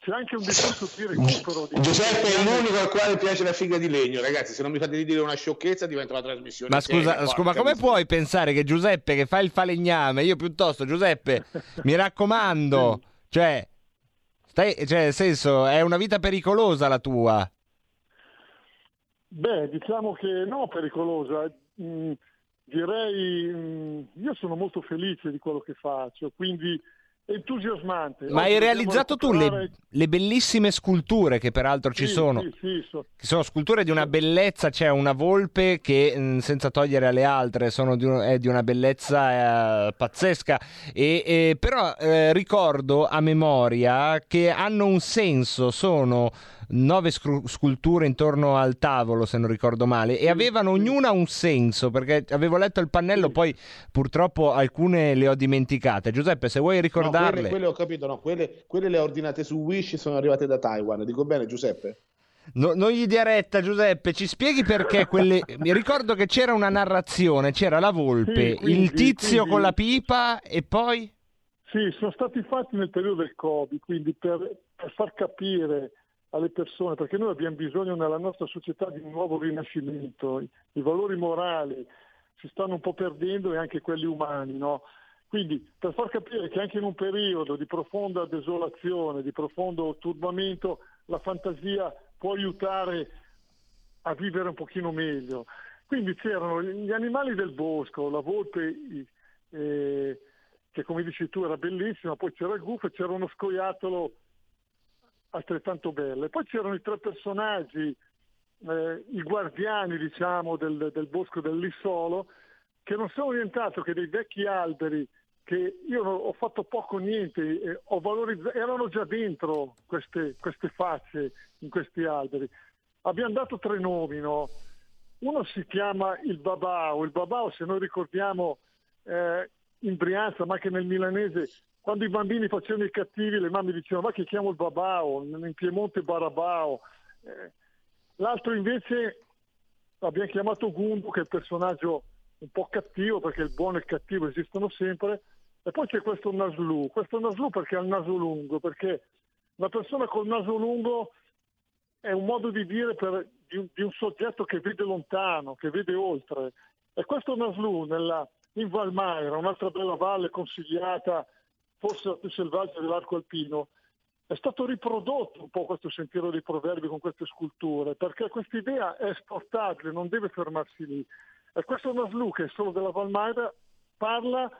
c'è anche un discorso di recupero. Di Giuseppe è l'unico al quale piace la figa di legno, ragazzi. Se non mi fate dire una sciocchezza, diventa una trasmissione. Ma scusa, seria, scusa, ma come miseria. puoi pensare che Giuseppe che fa il falegname, io piuttosto, Giuseppe, (laughs) mi raccomando, cioè, stai, cioè, nel senso, è una vita pericolosa la tua. Beh, diciamo che no, pericolosa. Mm, direi, mm, io sono molto felice di quello che faccio, quindi entusiasmante. Ma hai realizzato tu le, le bellissime sculture che peraltro ci Sì, sono? sì, sì, so- Che sono sculture di una bellezza, c'è una volpe che mh, senza togliere alle altre sono di un- è di una bellezza eh, pazzesca, e, e però eh, ricordo a memoria che hanno un senso, sono nove scru- sculture intorno al tavolo se non ricordo male e avevano ognuna un senso perché avevo letto il pannello poi purtroppo alcune le ho dimenticate Giuseppe se vuoi No, ricordarle quelle, quelle ho capito, no, quelle, quelle le ho ordinate su Wish, sono arrivate da Taiwan. Dico bene, Giuseppe? No- non gli dia retta, Giuseppe. Ci spieghi perché quelle. (laughs) Mi ricordo che c'era una narrazione, c'era la volpe, Sì, quindi- il tizio quindi- con la pipa e poi. Sì, sono stati fatti nel periodo del Covid, quindi per, per far capire alle persone, perché noi abbiamo bisogno nella nostra società di un nuovo rinascimento, i, valori morali si stanno un po' perdendo e anche quelli umani, no? Quindi per far capire che anche in un periodo di profonda desolazione, di profondo turbamento, la fantasia può aiutare a vivere un pochino meglio. Quindi c'erano gli animali del bosco, la volpe eh, che come dici tu era bellissima, poi c'era il gufo e c'era uno scoiattolo altrettanto bello. E poi c'erano i tre personaggi, eh, i guardiani diciamo del, del bosco del Lissolo, che non sono nient'altro che dei vecchi alberi che io ho fatto poco o niente, eh, ho valorizzato, erano già dentro queste, queste facce in questi alberi. Abbiamo dato tre nomi, no? Uno si chiama il Babao, il Babao se noi ricordiamo eh, in Brianza, ma anche nel milanese, quando i bambini facevano i cattivi le mamme dicevano ma che chiamo il Babao, in Piemonte Barabao. Eh, l'altro invece abbiamo chiamato Gumbo che è il personaggio un po' cattivo perché il buono e il cattivo esistono sempre e poi c'è questo Naslu, questo Naslu perché ha il naso lungo, perché una persona col naso lungo è un modo di dire per- di, un, di un soggetto che vede lontano, che vede oltre. E questo Naslu nella, in Valmaira, un'altra bella valle consigliata, forse la più selvaggia dell'arco alpino, è stato riprodotto un po' questo sentiero dei proverbi con queste sculture, perché questa idea è esportabile, non deve fermarsi lì. E questo Naslu, che è solo della Valmaira, parla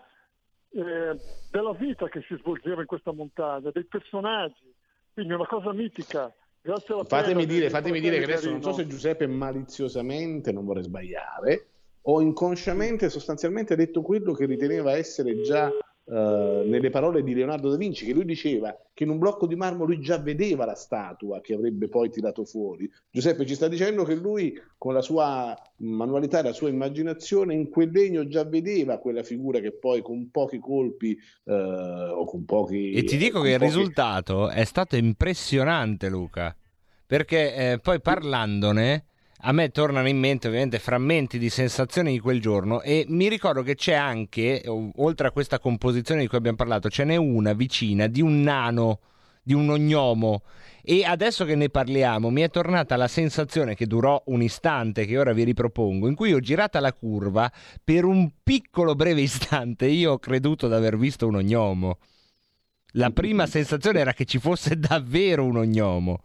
eh, della vita che si svolgeva in questa montagna, dei personaggi, quindi è una cosa mitica. Grazie alla Fatemi pena dire, di- fatemi di dire che adesso non so se. Giuseppe maliziosamente, non vorrei sbagliare, o inconsciamente sostanzialmente ha detto quello che riteneva essere già eh, nelle parole di Leonardo da Vinci, che lui diceva che in un blocco di marmo lui già vedeva la statua che avrebbe poi tirato fuori. Giuseppe ci sta dicendo che lui con la sua manualità e la sua immaginazione in quel legno già vedeva quella figura che poi con pochi colpi eh, o con pochi... E ti dico che il pochi- risultato è stato impressionante, Luca. Perché eh, poi parlandone. A me tornano in mente ovviamente frammenti di sensazioni di quel giorno e mi ricordo che c'è anche, oltre a questa composizione di cui abbiamo parlato, ce n'è una vicina di un nano, di un ognomo e adesso che ne parliamo mi è tornata la sensazione che durò un istante che ora vi ripropongo, in cui ho girata la curva per un piccolo breve istante (laughs) io ho creduto di aver visto un ognomo. La prima sensazione era che ci fosse davvero un ognomo.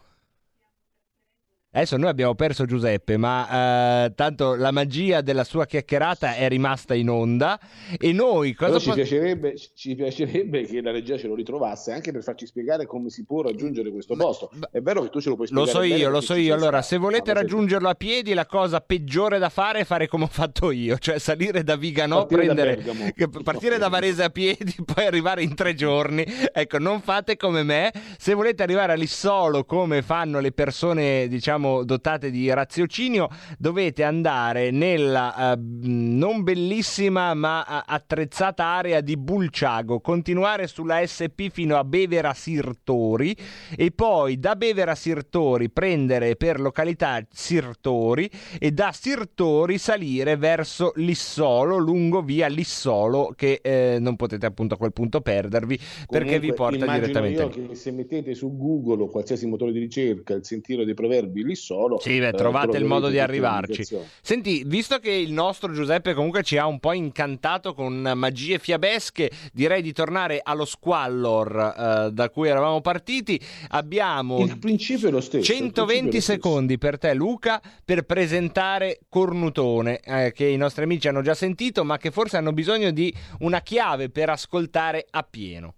Adesso noi abbiamo perso Giuseppe, ma eh, tanto la magia della sua chiacchierata è rimasta in onda e noi cosa ci, po- piacerebbe, ci piacerebbe che la regia ce lo ritrovasse anche per farci spiegare come si può raggiungere questo posto. È vero che tu ce lo puoi Lo spiegare. so bene io, lo so io. Allora, se volete lo raggiungerlo a piedi, la cosa peggiore da fare è fare come ho fatto io, cioè salire da Viganò, Partire da prendere, che- partire da Varese a piedi, (laughs) poi arrivare in tre giorni. Ecco, non fate come me. Se volete arrivare a Lissolo, come fanno le persone, diciamo, dotate di raziocinio, dovete andare nella eh, non bellissima ma eh, attrezzata area di Bulciago, continuare sulla SP fino a Bevera Sirtori e poi da Bevera Sirtori prendere per località Sirtori e da Sirtori salire verso Lissolo, lungo via Lissolo che eh, non potete appunto a quel punto perdervi perché vi porta direttamente io lì. che se mettete su Google o qualsiasi motore di ricerca il sentiero dei proverbi lì solo Sì, beh, eh, trovate il modo di arrivarci. Senti, visto che il nostro Giuseppe comunque ci ha un po' incantato con magie fiabesche, direi di tornare allo squallor eh, da cui eravamo partiti. Abbiamo Il principio è lo stesso. il principio è 120 lo stesso. secondi per te, Luca, per presentare Cornutone, eh, che i nostri amici hanno già sentito, ma che forse hanno bisogno di una chiave per ascoltare appieno.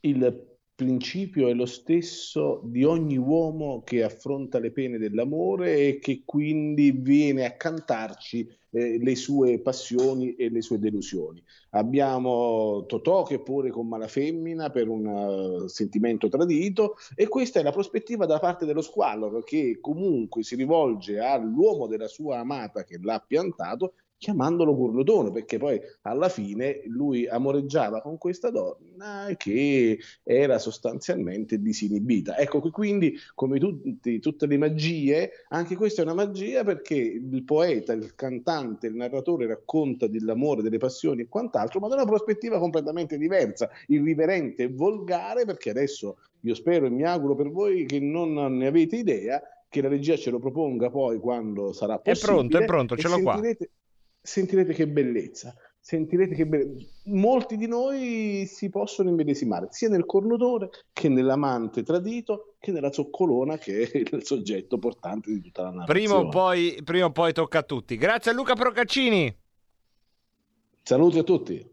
il principio è lo stesso di ogni uomo che affronta le pene dell'amore e che quindi viene a cantarci eh, le sue passioni e le sue delusioni. Abbiamo Totò che pure con Malafemmina per un uh, sentimento tradito e questa è la prospettiva da parte dello squallor che comunque si rivolge all'uomo della sua amata che l'ha piantato chiamandolo Gurlotone, perché poi alla fine lui amoreggiava con questa donna che era sostanzialmente disinibita. Ecco, quindi come tutti, tutte le magie, anche questa è una magia perché il poeta, il cantante, il narratore racconta dell'amore, delle passioni e quant'altro, ma da una prospettiva completamente diversa, irriverente e volgare, perché adesso io spero e mi auguro per voi che non ne avete idea, che la regia ce lo proponga poi quando sarà possibile. È pronto, è pronto, ce l'ho qua sentirete che bellezza, sentirete che bellezza. Molti di noi si possono immedesimare sia nel cornotore che nell'amante tradito che nella zoccolona che è il soggetto portante di tutta la narrazione. Prima o poi, prima o poi tocca a tutti. Grazie a Luca Procaccini. Saluti a tutti.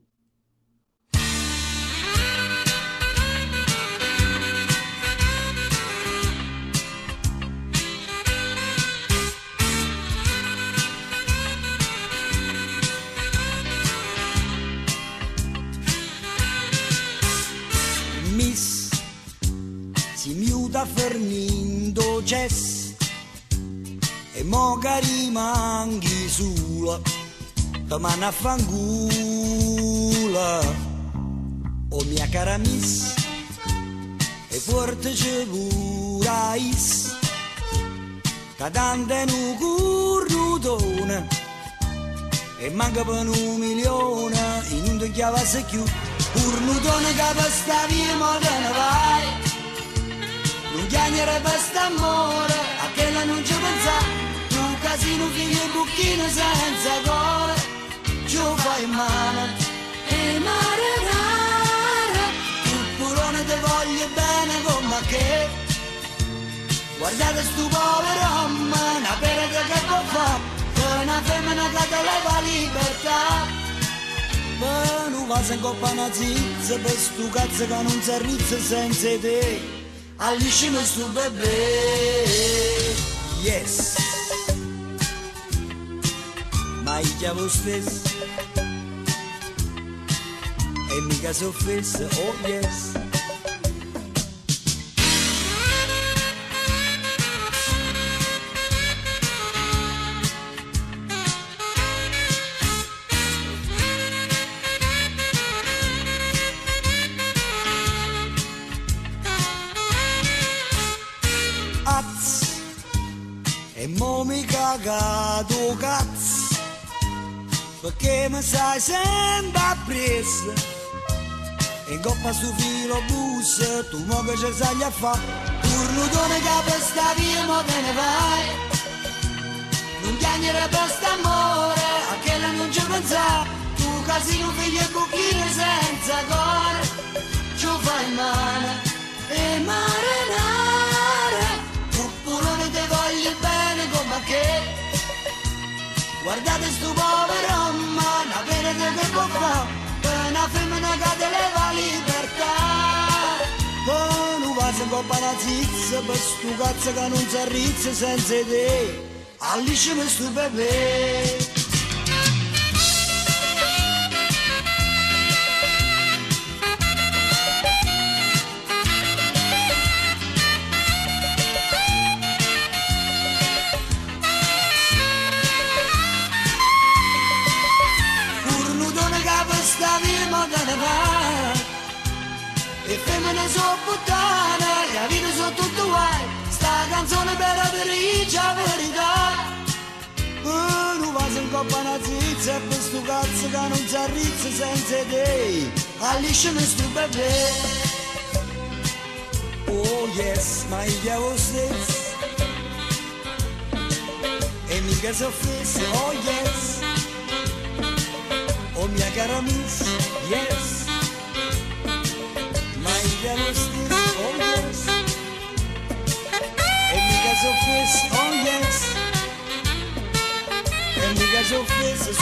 Da Fernindo Cess e mo che rimanghi sola domani a fangula. O mia cara miss e forte ce vurais. Cadante nu currutone e manca per un milione. In un chiava se chiù currutone che per sta via mo te ne vai non chiagnere per st'amore, a che la non pensa, un casino figlio e bucchino senza cuore, ci fai male, e mare rara, pulone te voglio bene come che, guardate sto povero uomo, una perete che può fare, una femmina che te leva libertà. Ma non va se coppa una zizza per sto cazzo che non si arrizza senza te aliscimi sto bebè yes. Ma io chiamo stesso e mica so offesa oh yes cagato cazzo. Perché mi sai sempre appresso? E in coppa su filo bus tu mo che ci sai a fa. Turno che per sta via mo te ne vai. Non piangere per st'amore a che la non ci pensa. Tu casino figlio e cucchine senza cuore. Ci fai male e marinare che Guardate sto povero ma una pena che può fare per una femmina che te leva libertà. Poi non va se coppa una zizza per sto cazzo che non si arrizza senza te. Alice mi sto bebè. Zizza e per sto cazzo che non si arrizza senza te, allisce mi sto bebè. Oh yes, ma io lo stesso, e mica si offese, oh yes, oh mia cara miss, yes ella lo stesso, oh yes. E mica so fesso, oh yes. E mica so fesso, so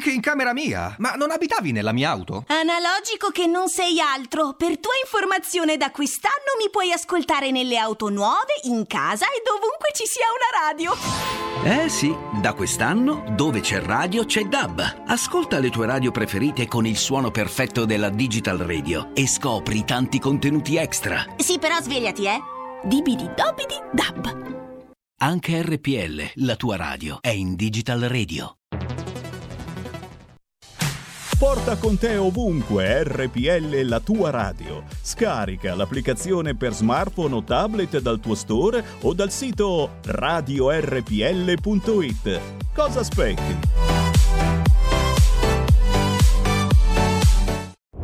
Anche in camera mia? Ma non abitavi nella mia auto? Analogico che non sei altro. Per tua informazione, da quest'anno mi puoi ascoltare nelle auto nuove, in casa e dovunque ci sia una radio. Eh sì, da quest'anno dove c'è radio c'è DAB. Ascolta le tue radio preferite con il suono perfetto della Digital Radio e scopri tanti contenuti extra. Sì, però svegliati, eh. Dibidi dobidi dab. Anche RPL, la tua radio, è in Digital Radio. Porta con te ovunque RPL la tua radio. Scarica l'applicazione per smartphone o tablet dal tuo store o dal sito radiorpl.it. Cosa aspetti?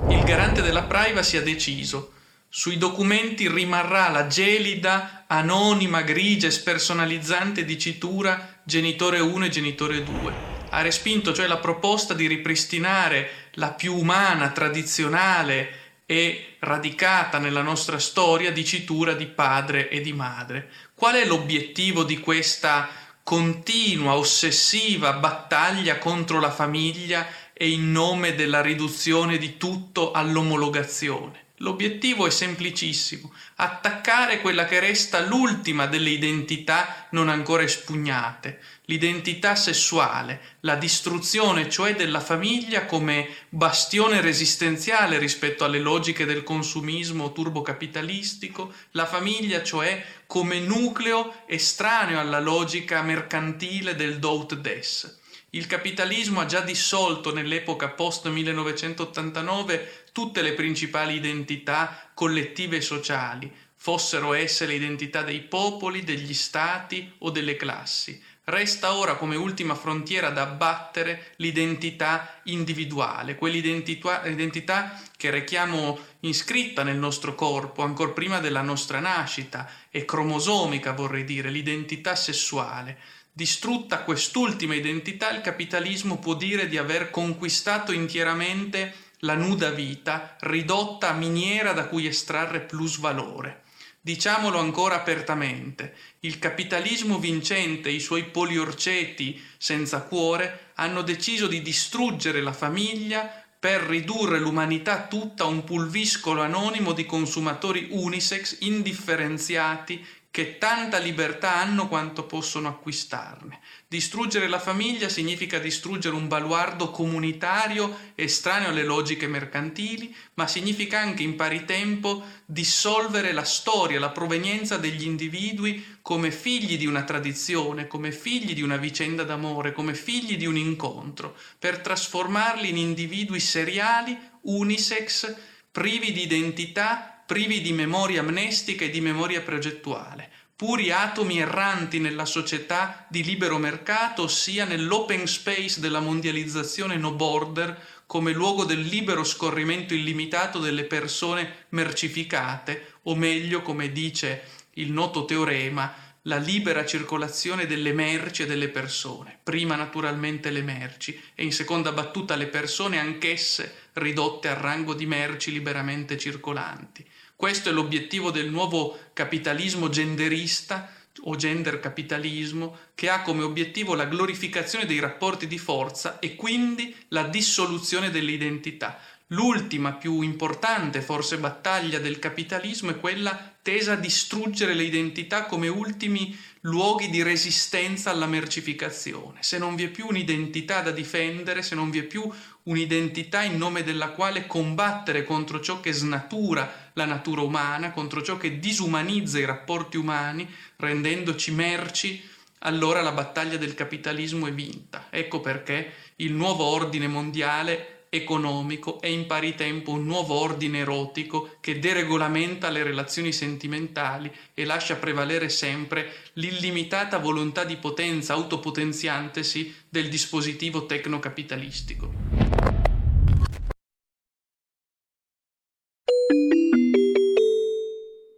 Il garante della privacy ha deciso. Sui documenti rimarrà la gelida, anonima, grigia e spersonalizzante dicitura genitore 1 e genitore 2. Ha respinto cioè la proposta di ripristinare la più umana, tradizionale e radicata nella nostra storia dicitura di padre e di madre. Qual è l'obiettivo di questa continua, ossessiva battaglia contro la famiglia e in nome della riduzione di tutto all'omologazione? L'obiettivo è semplicissimo, attaccare quella che resta l'ultima delle identità non ancora espugnate, l'identità sessuale, la distruzione cioè della famiglia come bastione resistenziale rispetto alle logiche del consumismo turbocapitalistico, la famiglia cioè come nucleo estraneo alla logica mercantile del dout des. Il capitalismo ha già dissolto nell'epoca post 1989 tutte le principali identità collettive e sociali, fossero esse le identità dei popoli, degli stati o delle classi. Resta ora come ultima frontiera da abbattere l'identità individuale, quell'identità che rechiamo iscritta nel nostro corpo ancora prima della nostra nascita e cromosomica vorrei dire, l'identità sessuale. Distrutta quest'ultima identità, il capitalismo può dire di aver conquistato intieramente la nuda vita, ridotta a miniera da cui estrarre plusvalore. Diciamolo ancora apertamente, il capitalismo vincente e i suoi poliorceti senza cuore hanno deciso di distruggere la famiglia per ridurre l'umanità tutta a un pulviscolo anonimo di consumatori unisex indifferenziati che tanta libertà hanno quanto possono acquistarne. Distruggere la famiglia significa distruggere un baluardo comunitario estraneo alle logiche mercantili, ma significa anche in pari tempo dissolvere la storia, la provenienza degli individui come figli di una tradizione, come figli di una vicenda d'amore, come figli di un incontro, per trasformarli in individui seriali, unisex, privi di identità, privi di memoria amnestica e di memoria progettuale, puri atomi erranti nella società di libero mercato, ossia nell'open space della mondializzazione no border, come luogo del libero scorrimento illimitato delle persone mercificate, o meglio, come dice il noto teorema, la libera circolazione delle merci e delle persone, prima naturalmente le merci e in seconda battuta le persone anch'esse ridotte al rango di merci liberamente circolanti. Questo è l'obiettivo del nuovo capitalismo genderista o gender capitalismo che ha come obiettivo la glorificazione dei rapporti di forza e quindi la dissoluzione delle identità. L'ultima più importante forse battaglia del capitalismo è quella tesa a distruggere le identità come ultimi luoghi di resistenza alla mercificazione. Se non vi è più un'identità da difendere, se non vi è più un'identità in nome della quale combattere contro ciò che snatura la natura umana, contro ciò che disumanizza i rapporti umani, rendendoci merci, allora la battaglia del capitalismo è vinta. Ecco perché il nuovo ordine mondiale economico è in pari tempo un nuovo ordine erotico che deregolamenta le relazioni sentimentali e lascia prevalere sempre l'illimitata volontà di potenza autopotenziantesi del dispositivo tecnocapitalistico.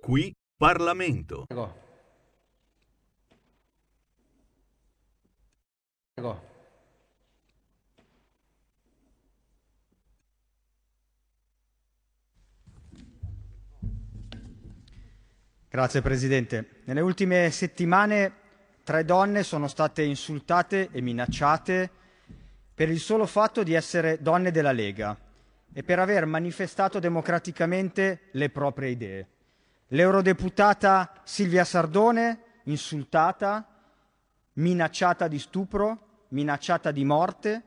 Qui Parlamento. Grazie Presidente. Nelle ultime settimane tre donne sono state insultate e minacciate per il solo fatto di essere donne della Lega e per aver manifestato democraticamente le proprie idee. L'eurodeputata Silvia Sardone, insultata, minacciata di stupro, minacciata di morte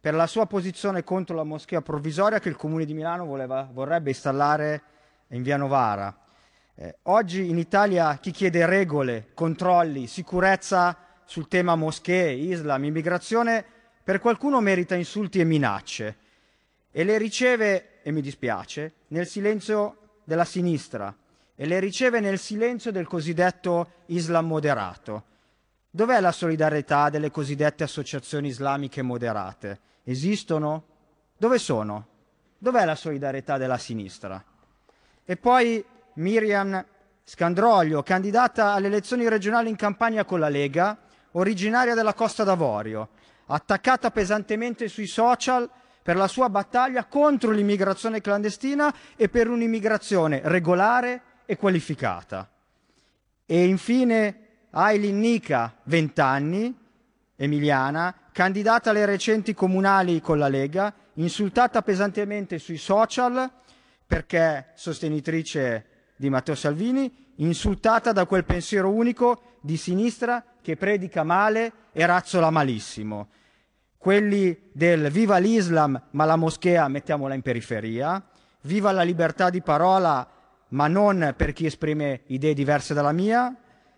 per la sua posizione contro la moschea provvisoria che il Comune di Milano voleva, vorrebbe installare in via Novara. Eh, oggi in Italia chi chiede regole, controlli, sicurezza sul tema moschee, Islam, immigrazione, per qualcuno merita insulti e minacce e le riceve, e mi dispiace, nel silenzio della sinistra e le riceve nel silenzio del cosiddetto Islam moderato. Dov'è la solidarietà delle cosiddette associazioni islamiche moderate? Esistono? Dove sono? Dov'è la solidarietà della sinistra? E poi Miriam Scandroglio, candidata alle elezioni regionali in campagna con la Lega, originaria della Costa d'Avorio, attaccata pesantemente sui social per la sua battaglia contro l'immigrazione clandestina e per un'immigrazione regolare e qualificata. E infine Aileen Nica, 20 anni, emiliana, candidata alle recenti comunali con la Lega, insultata pesantemente sui social perché sostenitrice di Matteo Salvini, insultata da quel pensiero unico di sinistra che predica male e razzola malissimo. Quelli del viva l'Islam, ma la moschea mettiamola in periferia, viva la libertà di parola, ma non per chi esprime idee diverse dalla mia,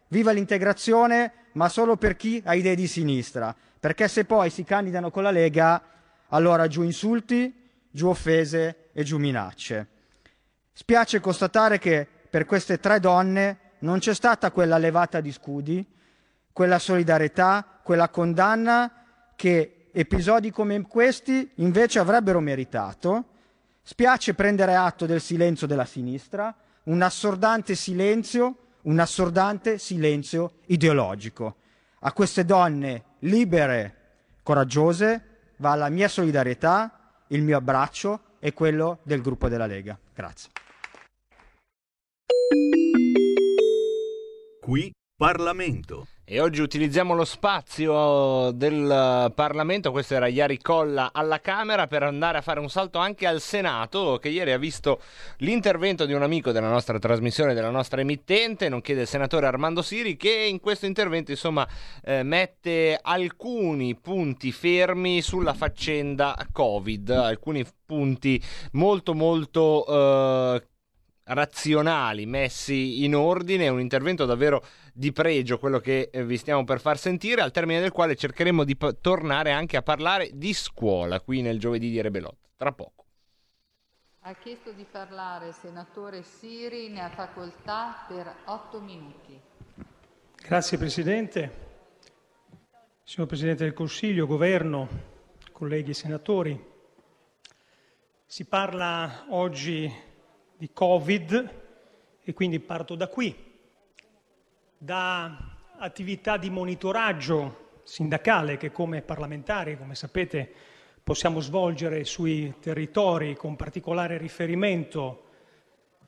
viva l'integrazione, ma solo per chi ha idee di sinistra, perché se poi si candidano con la Lega, allora giù insulti, giù offese e giù minacce. Spiace constatare che per queste tre donne non c'è stata quella levata di scudi, quella solidarietà, quella condanna che episodi come questi invece avrebbero meritato. Spiace prendere atto del silenzio della sinistra, un assordante silenzio, un assordante silenzio ideologico. A queste donne libere, coraggiose, va la mia solidarietà, il mio abbraccio e quello del gruppo della Lega. Grazie. Qui Parlamento. E oggi utilizziamo lo spazio del Parlamento, questo era Iari Colla alla Camera, per andare a fare un salto anche al Senato, che ieri ha visto l'intervento di un amico della nostra trasmissione, della nostra emittente, nonché del senatore Armando Siri, che in questo intervento insomma eh, mette alcuni punti fermi sulla faccenda Covid, alcuni punti molto molto eh, razionali messi in ordine, un intervento davvero di pregio quello che eh, vi stiamo per far sentire, al termine del quale cercheremo di p- tornare anche a parlare di scuola qui nel giovedì di Rebelot, tra poco. Ha chiesto di parlare il senatore Siri, ne ha facoltà per otto minuti. Grazie Presidente. Signor Presidente del Consiglio, Governo, colleghi senatori, si parla oggi di Covid e quindi parto da qui da attività di monitoraggio sindacale che come parlamentari, come sapete, possiamo svolgere sui territori con particolare riferimento,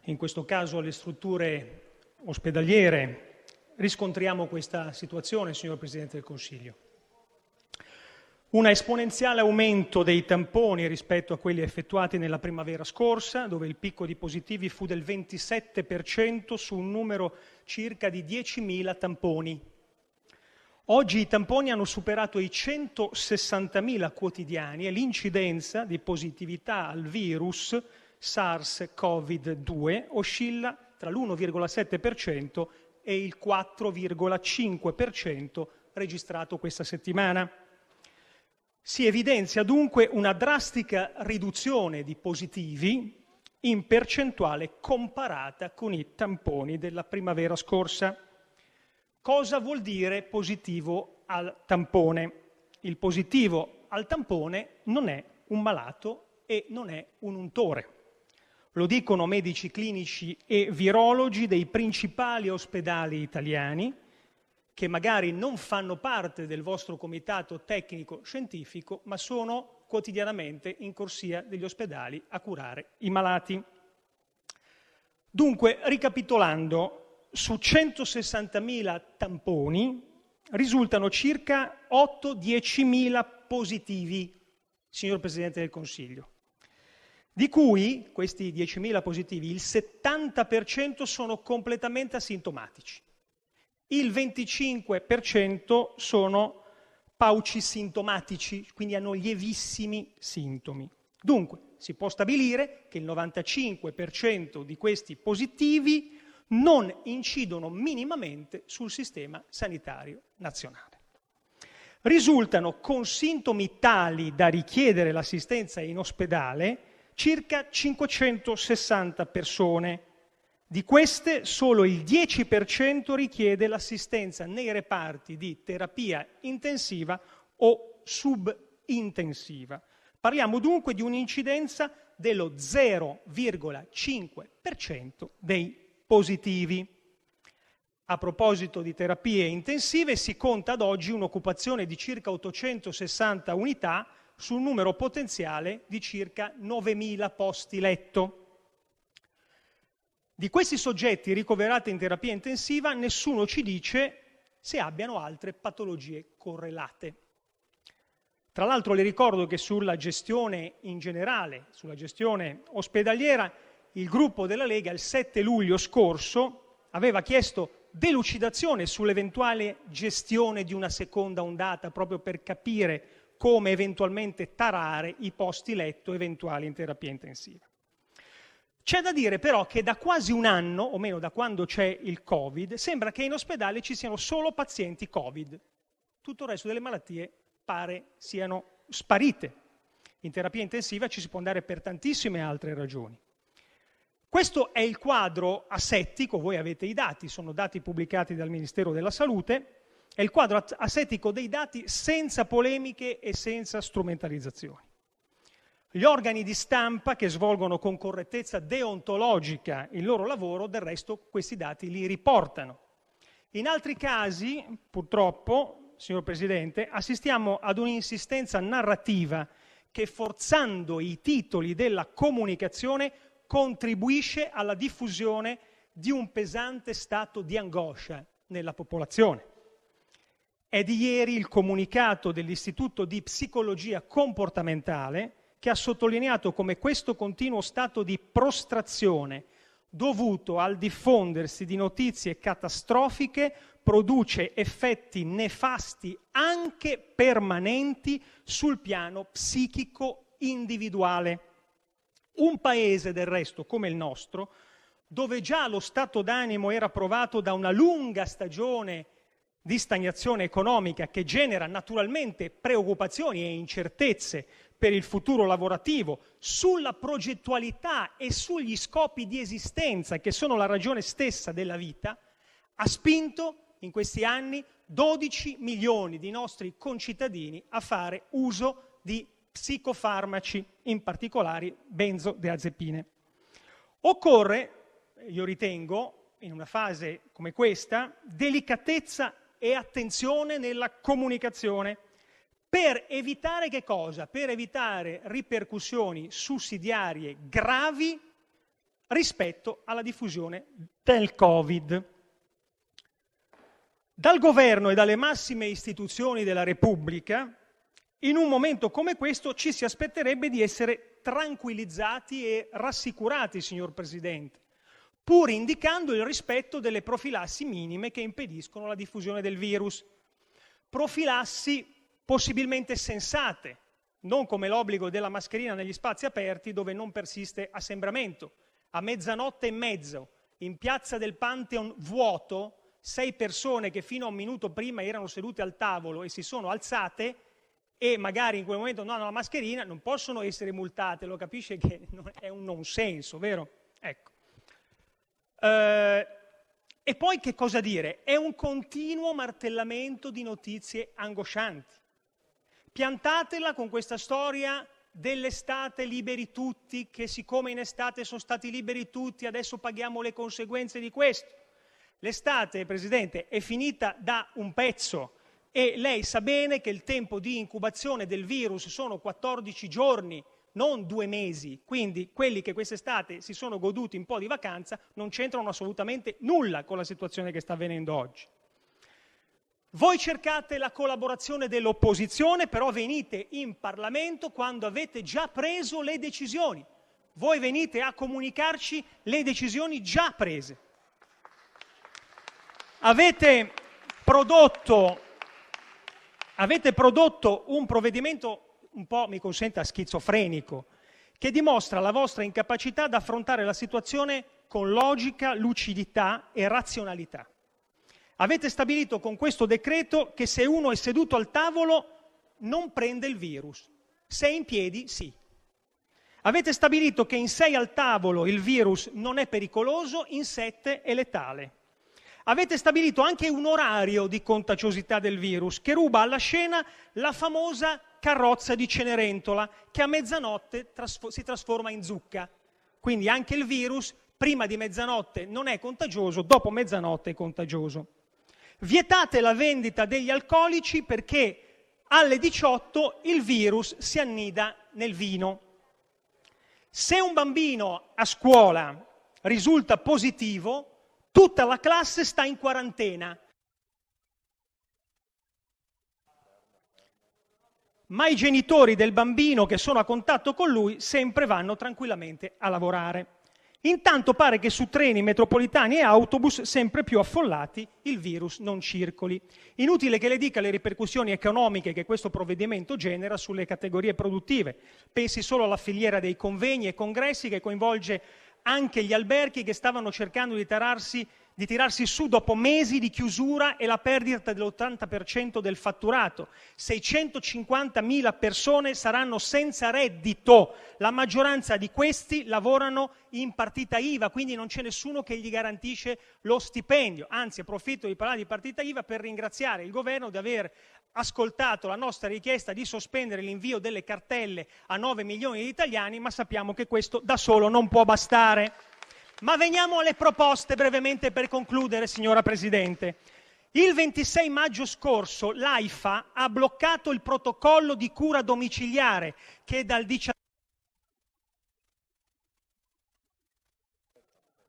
in questo caso alle strutture ospedaliere, riscontriamo questa situazione, signor Presidente del Consiglio. Un esponenziale aumento dei tamponi rispetto a quelli effettuati nella primavera scorsa, dove il picco di positivi fu del 27% su un numero circa di 10.000 tamponi. Oggi i tamponi hanno superato i 160.000 quotidiani e l'incidenza di positività al virus SARS-CoV-2 oscilla tra l'1,7% e il 4,5% registrato questa settimana. Si evidenzia dunque una drastica riduzione di positivi in percentuale comparata con i tamponi della primavera scorsa. Cosa vuol dire positivo al tampone? Il positivo al tampone non è un malato e non è un untore. Lo dicono medici clinici e virologi dei principali ospedali italiani che magari non fanno parte del vostro comitato tecnico scientifico, ma sono quotidianamente in corsia degli ospedali a curare i malati. Dunque, ricapitolando, su 160.000 tamponi risultano circa 8-10.000 positivi, signor Presidente del Consiglio, di cui questi 10.000 positivi il 70% sono completamente asintomatici, il 25% sono paucisintomatici, quindi hanno lievissimi sintomi. Dunque, si può stabilire che il 95% di questi positivi non incidono minimamente sul sistema sanitario nazionale. Risultano con sintomi tali da richiedere l'assistenza in ospedale circa 560 persone. Di queste solo il 10% richiede l'assistenza nei reparti di terapia intensiva o subintensiva. Parliamo dunque di un'incidenza dello 0,5% dei positivi. A proposito di terapie intensive, si conta ad oggi un'occupazione di circa 860 unità su un numero potenziale di circa 9.000 posti letto. Di questi soggetti ricoverati in terapia intensiva, nessuno ci dice se abbiano altre patologie correlate. Tra l'altro le ricordo che sulla gestione in generale, sulla gestione ospedaliera, il gruppo della Lega il 7 luglio scorso aveva chiesto delucidazione sull'eventuale gestione di una seconda ondata, proprio per capire come eventualmente tarare i posti letto eventuali in terapia intensiva. C'è da dire però che da quasi un anno, o meno da quando c'è il Covid, sembra che in ospedale ci siano solo pazienti Covid. Tutto il resto delle malattie pare siano sparite. In terapia intensiva ci si può andare per tantissime altre ragioni. Questo è il quadro asettico, voi avete i dati, sono dati pubblicati dal Ministero della Salute, è il quadro asettico dei dati senza polemiche e senza strumentalizzazioni. Gli organi di stampa che svolgono con correttezza deontologica il loro lavoro, del resto questi dati li riportano. In altri casi, purtroppo, signor Presidente, assistiamo ad un'insistenza narrativa che forzando i titoli della comunicazione contribuisce alla diffusione di un pesante stato di angoscia nella popolazione. È di ieri il comunicato dell'Istituto di Psicologia Comportamentale che ha sottolineato come questo continuo stato di prostrazione dovuto al diffondersi di notizie catastrofiche produce effetti nefasti anche permanenti sul piano psichico individuale. Un paese del resto come il nostro, dove già lo stato d'animo era provato da una lunga stagione di stagnazione economica che genera naturalmente preoccupazioni e incertezze per il futuro lavorativo, sulla progettualità e sugli scopi di esistenza che sono la ragione stessa della vita, ha spinto in questi anni 12 milioni di nostri concittadini a fare uso di psicofarmaci, in particolare benzodiazepine. Occorre, io ritengo, in una fase come questa, delicatezza e attenzione nella comunicazione per evitare che cosa? Per evitare ripercussioni sussidiarie gravi rispetto alla diffusione del Covid. Dal governo e dalle massime istituzioni della Repubblica in un momento come questo ci si aspetterebbe di essere tranquillizzati e rassicurati, signor Presidente, pur indicando il rispetto delle profilassi minime che impediscono la diffusione del virus. Profilassi possibilmente sensate, non come l'obbligo della mascherina negli spazi aperti dove non persiste assembramento. A mezzanotte e mezzo, in piazza del Pantheon vuoto, sei persone che fino a un minuto prima erano sedute al tavolo e si sono alzate e magari in quel momento non hanno la mascherina, non possono essere multate, lo capisce che (laughs) è un non senso, vero? Ecco. Eh, e poi che cosa dire? È un continuo martellamento di notizie angoscianti. Piantatela con questa storia dell'estate liberi tutti, che siccome in estate sono stati liberi tutti, adesso paghiamo le conseguenze di questo. L'estate, Presidente, è finita da un pezzo e lei sa bene che il tempo di incubazione del virus sono 14 giorni, non due mesi. Quindi quelli che quest'estate si sono goduti un po' di vacanza non c'entrano assolutamente nulla con la situazione che sta avvenendo oggi. Voi cercate la collaborazione dell'opposizione, però venite in Parlamento quando avete già preso le decisioni. Voi venite a comunicarci le decisioni già prese. Avete prodotto, avete prodotto un provvedimento un po', mi consenta, schizofrenico, che dimostra la vostra incapacità di affrontare la situazione con logica, lucidità e razionalità. Avete stabilito con questo decreto che se uno è seduto al tavolo non prende il virus, se è in piedi sì. Avete stabilito che in sei al tavolo il virus non è pericoloso, in sette è letale. Avete stabilito anche un orario di contagiosità del virus che ruba alla scena la famosa carrozza di Cenerentola che a mezzanotte trasfo- si trasforma in zucca. Quindi anche il virus prima di mezzanotte non è contagioso, dopo mezzanotte è contagioso. Vietate la vendita degli alcolici perché alle 18 il virus si annida nel vino. Se un bambino a scuola risulta positivo, tutta la classe sta in quarantena. Ma i genitori del bambino che sono a contatto con lui sempre vanno tranquillamente a lavorare. Intanto pare che su treni, metropolitani e autobus sempre più affollati il virus non circoli. Inutile che le dica le ripercussioni economiche che questo provvedimento genera sulle categorie produttive. Pensi solo alla filiera dei convegni e congressi che coinvolge anche gli alberghi che stavano cercando di tararsi di tirarsi su dopo mesi di chiusura e la perdita dell'80% del fatturato. 650.000 persone saranno senza reddito. La maggioranza di questi lavorano in partita IVA, quindi non c'è nessuno che gli garantisce lo stipendio. Anzi, approfitto di parlare di partita IVA per ringraziare il governo di aver ascoltato la nostra richiesta di sospendere l'invio delle cartelle a 9 milioni di italiani, ma sappiamo che questo da solo non può bastare. Ma veniamo alle proposte brevemente per concludere, signora Presidente. Il 26 maggio scorso l'AIFA ha bloccato il protocollo di cura domiciliare che dal 19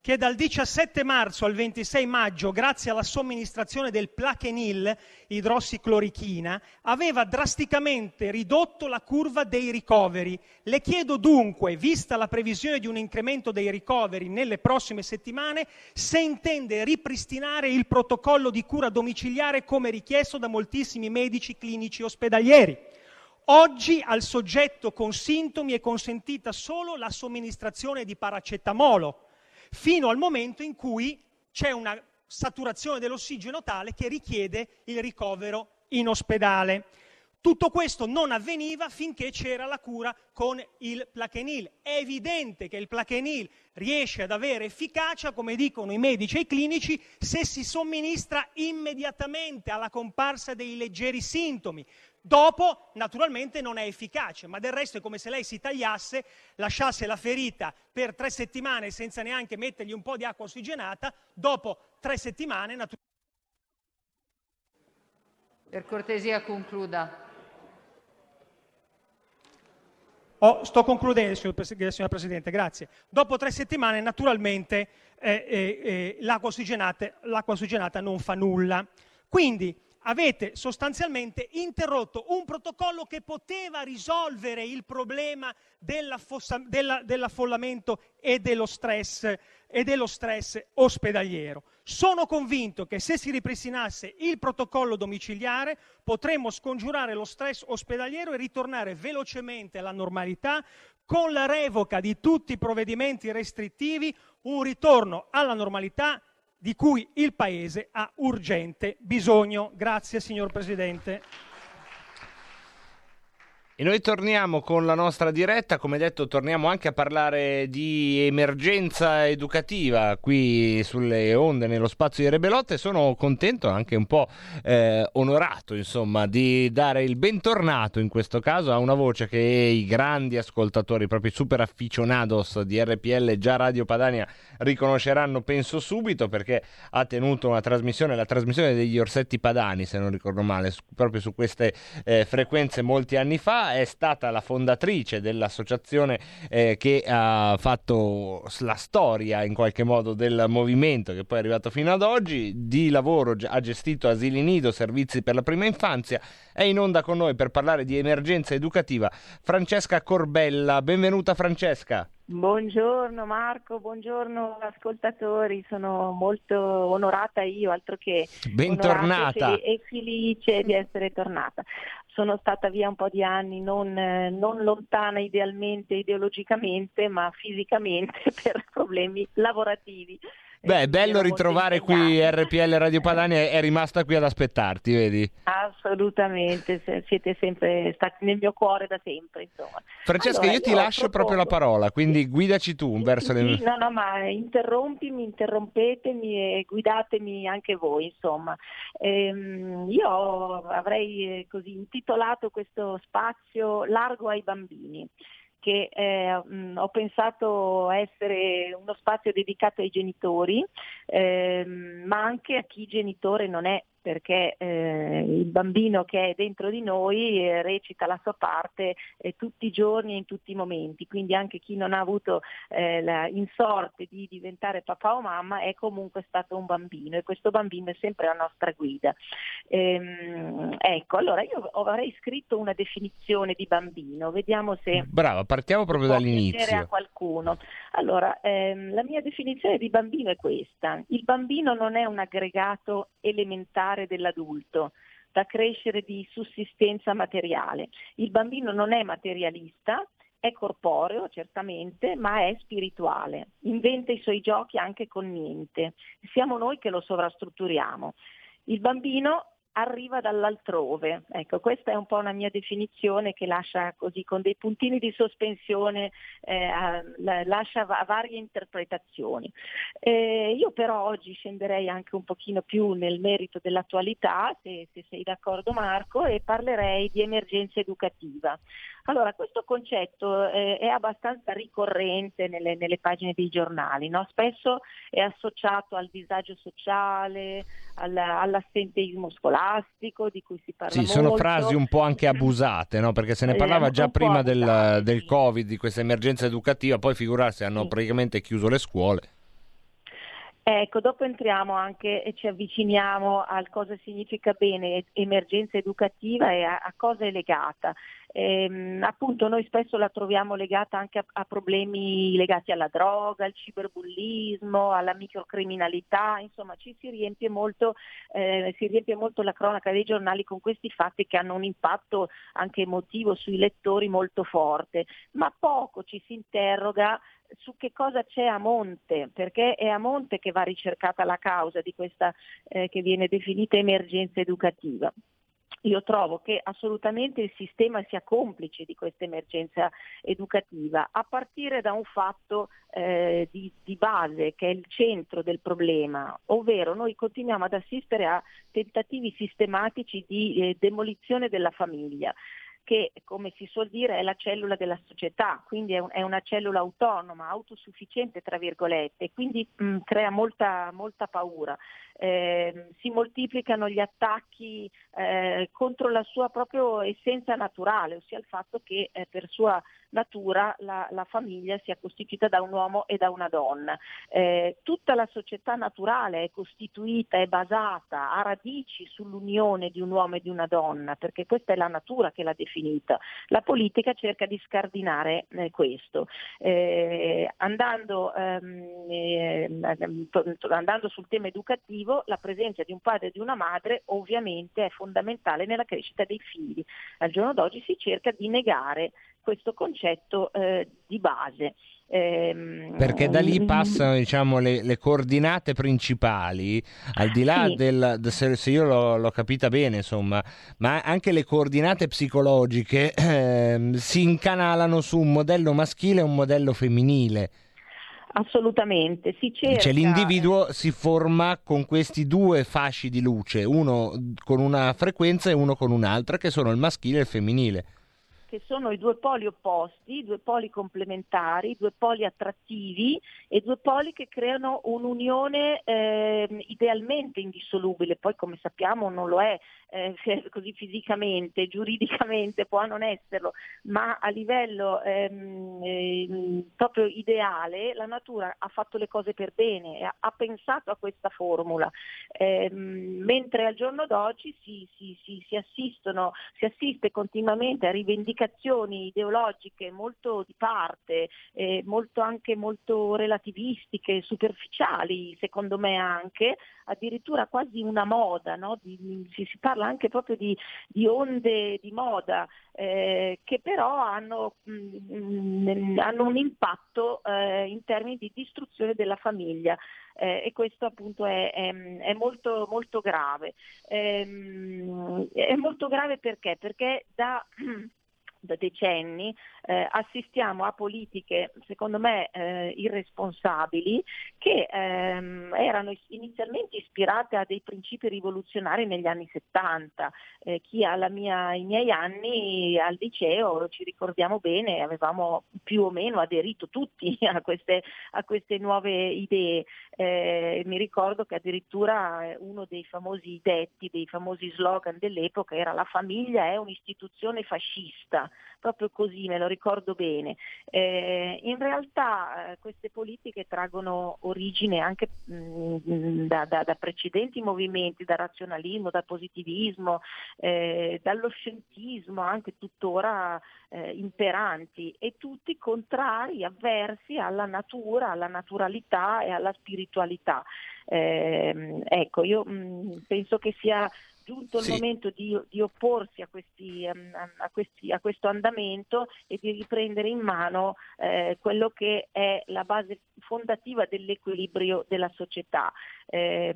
che dal 17 marzo al 26 maggio, grazie alla somministrazione del Plaquenil, idrossiclorichina, aveva drasticamente ridotto la curva dei ricoveri. Le chiedo dunque, vista la previsione di un incremento dei ricoveri nelle prossime settimane, se intende ripristinare il protocollo di cura domiciliare come richiesto da moltissimi medici clinici ospedalieri. Oggi al soggetto con sintomi è consentita solo la somministrazione di paracetamolo fino al momento in cui c'è una saturazione dell'ossigeno tale che richiede il ricovero in ospedale. Tutto questo non avveniva finché c'era la cura con il plaquenil. È evidente che il plaquenil riesce ad avere efficacia, come dicono i medici e i clinici, se si somministra immediatamente alla comparsa dei leggeri sintomi. Dopo, naturalmente, non è efficace, ma del resto è come se lei si tagliasse, lasciasse la ferita per tre settimane senza neanche mettergli un po' di acqua ossigenata, dopo tre settimane, naturalmente... Per cortesia concluda. Oh, sto concludendo, signor Presidente, grazie. Dopo tre settimane, naturalmente, eh, eh, eh, l'acqua, ossigenata, l'acqua ossigenata non fa nulla. Quindi avete sostanzialmente interrotto un protocollo che poteva risolvere il problema della, dell'affollamento e dello stress ospedaliero. Sono convinto che se si ripristinasse il protocollo domiciliare potremmo scongiurare lo stress ospedaliero e ritornare velocemente alla normalità con la revoca di tutti i provvedimenti restrittivi, un ritorno alla normalità di cui il Paese ha urgente bisogno. Grazie, signor Presidente. Noi torniamo con la nostra diretta, come detto torniamo anche a parlare di emergenza educativa qui sulle onde nello spazio di Rebelotte sono contento, anche un po' eh, onorato insomma di dare il bentornato in questo caso a una voce che i grandi ascoltatori, proprio super afficionados di RPL già Radio Padania riconosceranno penso subito perché ha tenuto una trasmissione, la trasmissione degli Orsetti Padani se non ricordo male, proprio su queste eh, frequenze molti anni fa è stata la fondatrice dell'associazione eh, che ha fatto la storia in qualche modo del movimento che poi è arrivato fino ad oggi. Di lavoro ha gestito asili nido, servizi per la prima infanzia. È in onda con noi per parlare di emergenza educativa Francesca Corbella. Benvenuta Francesca. Buongiorno Marco, buongiorno ascoltatori, sono molto onorata io, altro che bentornata e felice di essere tornata. Sono stata via un po' di anni, non, non lontana idealmente, ideologicamente, ma fisicamente (laughs) per problemi lavorativi. Beh, è bello ritrovare qui RPL Radio Padania, è rimasta qui ad aspettarti, vedi? Assolutamente, siete sempre stati nel mio cuore da sempre, insomma. Francesca, allora, io ti io lascio proprio la parola, quindi guidaci tu verso sì, le... No, no, ma interrompimi, interrompetemi e guidatemi anche voi, insomma. Ehm, io avrei eh, così intitolato questo spazio Largo ai bambini che eh, mh, ho pensato essere uno spazio dedicato ai genitori, ehm, ma anche a chi genitore non è perché eh, il bambino che è dentro di noi eh, recita la sua parte eh, tutti i giorni e in tutti i momenti, quindi anche chi non ha avuto eh, la, in sorte di diventare papà o mamma è comunque stato un bambino e questo bambino è sempre la nostra guida. Ehm, ecco, allora io avrei scritto una definizione di bambino, vediamo se... Brava, partiamo proprio dall'inizio. a qualcuno. Allora, ehm, la mia definizione di bambino è questa, il bambino non è un aggregato elementare particolare dell'adulto, da crescere di sussistenza materiale. Il bambino non è materialista, è corporeo certamente, ma è spirituale, inventa i suoi giochi anche con niente. Siamo noi che lo sovrastrutturiamo. Il bambino arriva dall'altrove. Ecco, questa è un po' una mia definizione che lascia così con dei puntini di sospensione, eh, lascia va- varie interpretazioni. Eh, io però oggi scenderei anche un pochino più nel merito dell'attualità, se, se sei d'accordo Marco, e parlerei di emergenza educativa. Allora, questo concetto eh, è abbastanza ricorrente nelle, nelle pagine dei giornali, no? spesso è associato al disagio sociale, alla, all'assenteismo scolastico di cui si parla sì, molto. sono frasi un po' anche abusate, no? perché se ne eh, parlava già prima del, del, Covid, di questa emergenza educativa, poi figurarsi hanno sì. praticamente chiuso le scuole. Ecco, dopo entriamo anche e ci avviciniamo al cosa significa bene emergenza educativa e a, a cosa è legata. Ehm, appunto noi spesso la troviamo legata anche a, a, problemi legati alla droga, al ciberbullismo, alla microcriminalità, insomma ci si riempie, molto, eh, si riempie molto la cronaca dei giornali con questi fatti che hanno un impatto anche emotivo sui lettori molto forte, ma poco ci si interroga su che cosa c'è a monte, perché è a monte che va ricercata la causa di questa eh, che viene definita emergenza educativa. Io trovo che assolutamente il sistema sia complice di questa emergenza educativa, a partire da un fatto eh, di, di, base che è il centro del problema, ovvero noi continuiamo ad assistere a tentativi sistematici di eh, demolizione della famiglia che come si suol dire è la cellula della società, quindi è, una cellula autonoma, autosufficiente tra virgolette, quindi mh, crea molta, molta paura. Eh, si moltiplicano gli attacchi eh, contro la sua propria essenza naturale, ossia il fatto che eh, per sua natura la, la, famiglia sia costituita da un uomo e da una donna. Eh, tutta la società naturale è costituita, è basata, ha radici sull'unione di un uomo e di una donna, perché questa è la natura che l'ha definita. La politica cerca di scardinare eh, questo. Eh, andando, ehm, ehm, andando sul tema educativo, la presenza di un padre e di una madre ovviamente è fondamentale nella crescita dei figli. Al giorno d'oggi si cerca di negare questo concetto eh, di base. Ehm, Perché da lì passano diciamo, le, le, coordinate principali, al di là sì. del, se, se, io l'ho, l'ho, capita bene, insomma, ma anche le coordinate psicologiche eh, si incanalano su un modello maschile e un modello femminile. Assolutamente, si cerca... Cioè l'individuo si forma con questi due fasci di luce, uno con una frequenza e uno con un'altra, che sono il maschile e il femminile che sono i due poli opposti, due poli complementari, due poli attrattivi e due poli che creano un'unione eh, idealmente indissolubile, poi come sappiamo non lo è, eh, (laughs) così fisicamente, giuridicamente può non esserlo, ma a livello ehm, eh, proprio ideale la natura ha fatto le cose per bene, ha, ha pensato a questa formula, ehm, mentre al giorno d'oggi si, si, si, si, assistono, si assiste continuamente a rivendicazioni ideologiche molto di parte, eh, molto anche molto relativistiche, superficiali secondo me anche, addirittura quasi una moda, no? di, si, si, parla anche proprio di, di onde di moda eh, che però hanno, mh, mm, hanno un impatto eh, in termini di distruzione della famiglia. Eh, e questo appunto è, è, è molto, molto grave. Ehm, è molto grave perché? Perché da (clears throat) da decenni eh, assistiamo a politiche secondo me eh, irresponsabili che ehm, erano inizialmente ispirate a dei principi rivoluzionari negli anni 70. Eh, chi ha i miei anni al liceo, ci ricordiamo bene, avevamo più o meno aderito tutti (laughs) a queste, a queste nuove idee. Eh, mi ricordo che addirittura eh, uno dei famosi detti, dei famosi slogan dell'epoca era la famiglia è un'istituzione fascista proprio così, me lo ricordo bene. Eh, in realtà eh, queste politiche traggono origine anche mh, mm, da, da, da, precedenti movimenti, dal razionalismo, dal positivismo, eh, dallo scientismo, anche tuttora eh, imperanti e tutti contrari, avversi alla natura, alla naturalità e alla spiritualità. Eh, ecco, io mh, mm, penso che sia giunto il sì. momento di, di opporsi a, questi, um, a, questi, a, questo andamento e di riprendere in mano eh, quello che è la base fondativa dell'equilibrio della società. Eh,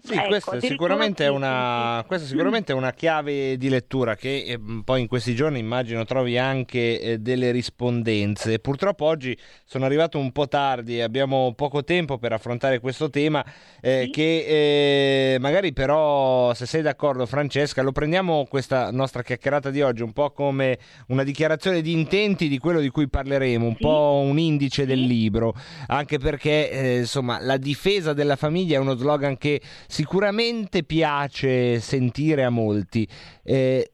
sì, ecco, questa, sicuramente è una, questa sicuramente è una chiave di lettura che eh, poi in questi giorni immagino trovi anche eh, delle rispondenze. Purtroppo oggi sono arrivato un po' tardi e abbiamo poco tempo per affrontare questo tema eh, sì. che eh, magari però se sei d'accordo Francesca lo prendiamo questa nostra chiacchierata di oggi un po' come una dichiarazione di intenti di quello di cui parleremo, un sì. po' un indice del libro, anche perché eh, insomma la difesa della famiglia è uno slogan che sicuramente piace sentire a molti. Eh,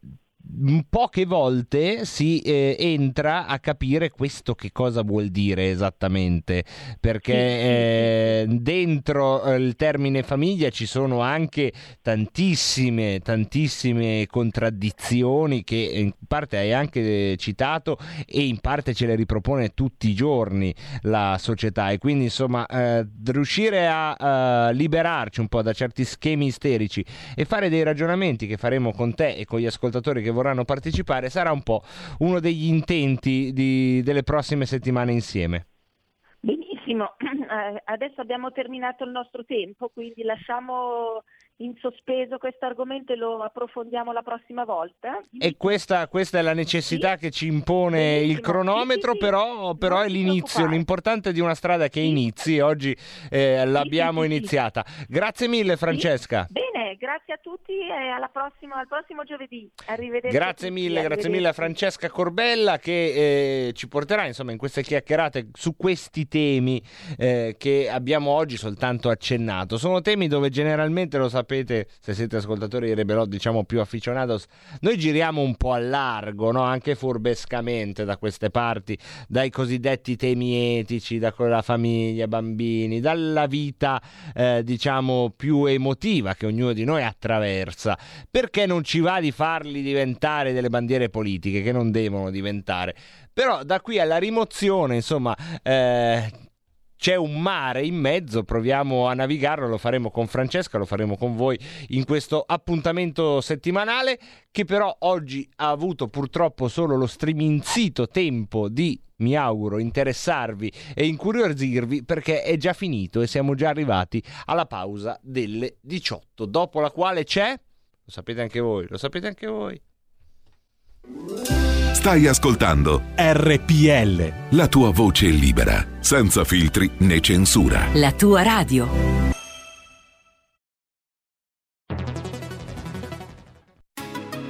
poche volte si eh, entra a capire questo che cosa vuol dire esattamente perché eh, dentro eh, il termine famiglia ci sono anche tantissime tantissime contraddizioni che in parte hai anche citato e in parte ce le ripropone tutti i giorni la società. E quindi insomma eh, riuscire a liberarci un po' da certi schemi isterici e fare dei ragionamenti che faremo con te e con gli ascoltatori che vorranno partecipare sarà un po' uno degli intenti di, delle prossime settimane insieme. Benissimo, (clears throat) eh, adesso abbiamo terminato il nostro tempo, quindi lasciamo in sospeso questo argomento e lo approfondiamo la prossima volta. E questa, questa è la necessità sì. che ci impone Benissimo. il cronometro, sì, sì, però, però è l'inizio, l'importante di una strada che inizi, oggi eh, l'abbiamo iniziata. Grazie mille Francesca. Bene, grazie a tutti e prossima, al prossimo giovedì. Arrivederci. Grazie mille, grazie mille a Francesca Corbella che eh, ci porterà insomma in queste chiacchierate su questi temi eh, che abbiamo oggi soltanto accennato. Sono temi dove generalmente lo sapete, se siete ascoltatori di Rebelot, diciamo più afficionados, noi giriamo un po' a largo, no? anche furbescamente da queste parti, dai cosiddetti temi etici, da la famiglia, bambini, dalla vita, eh, diciamo, più emotiva che ognuno di noi attraversa. Perché non ci va di farli diventare delle bandiere politiche, che non devono diventare? Però da qui alla rimozione, insomma, eh, c'è un mare in mezzo, proviamo a navigarlo, lo faremo con Francesca, lo faremo con voi in questo appuntamento settimanale che però oggi ha avuto purtroppo solo lo striminzito tempo di mi auguro interessarvi e incuriosirvi perché è già finito e siamo già arrivati alla pausa delle 18, dopo la quale c'è, lo sapete anche voi, lo sapete anche voi. Stai ascoltando RPL. La tua voce libera, senza filtri né censura. La tua radio.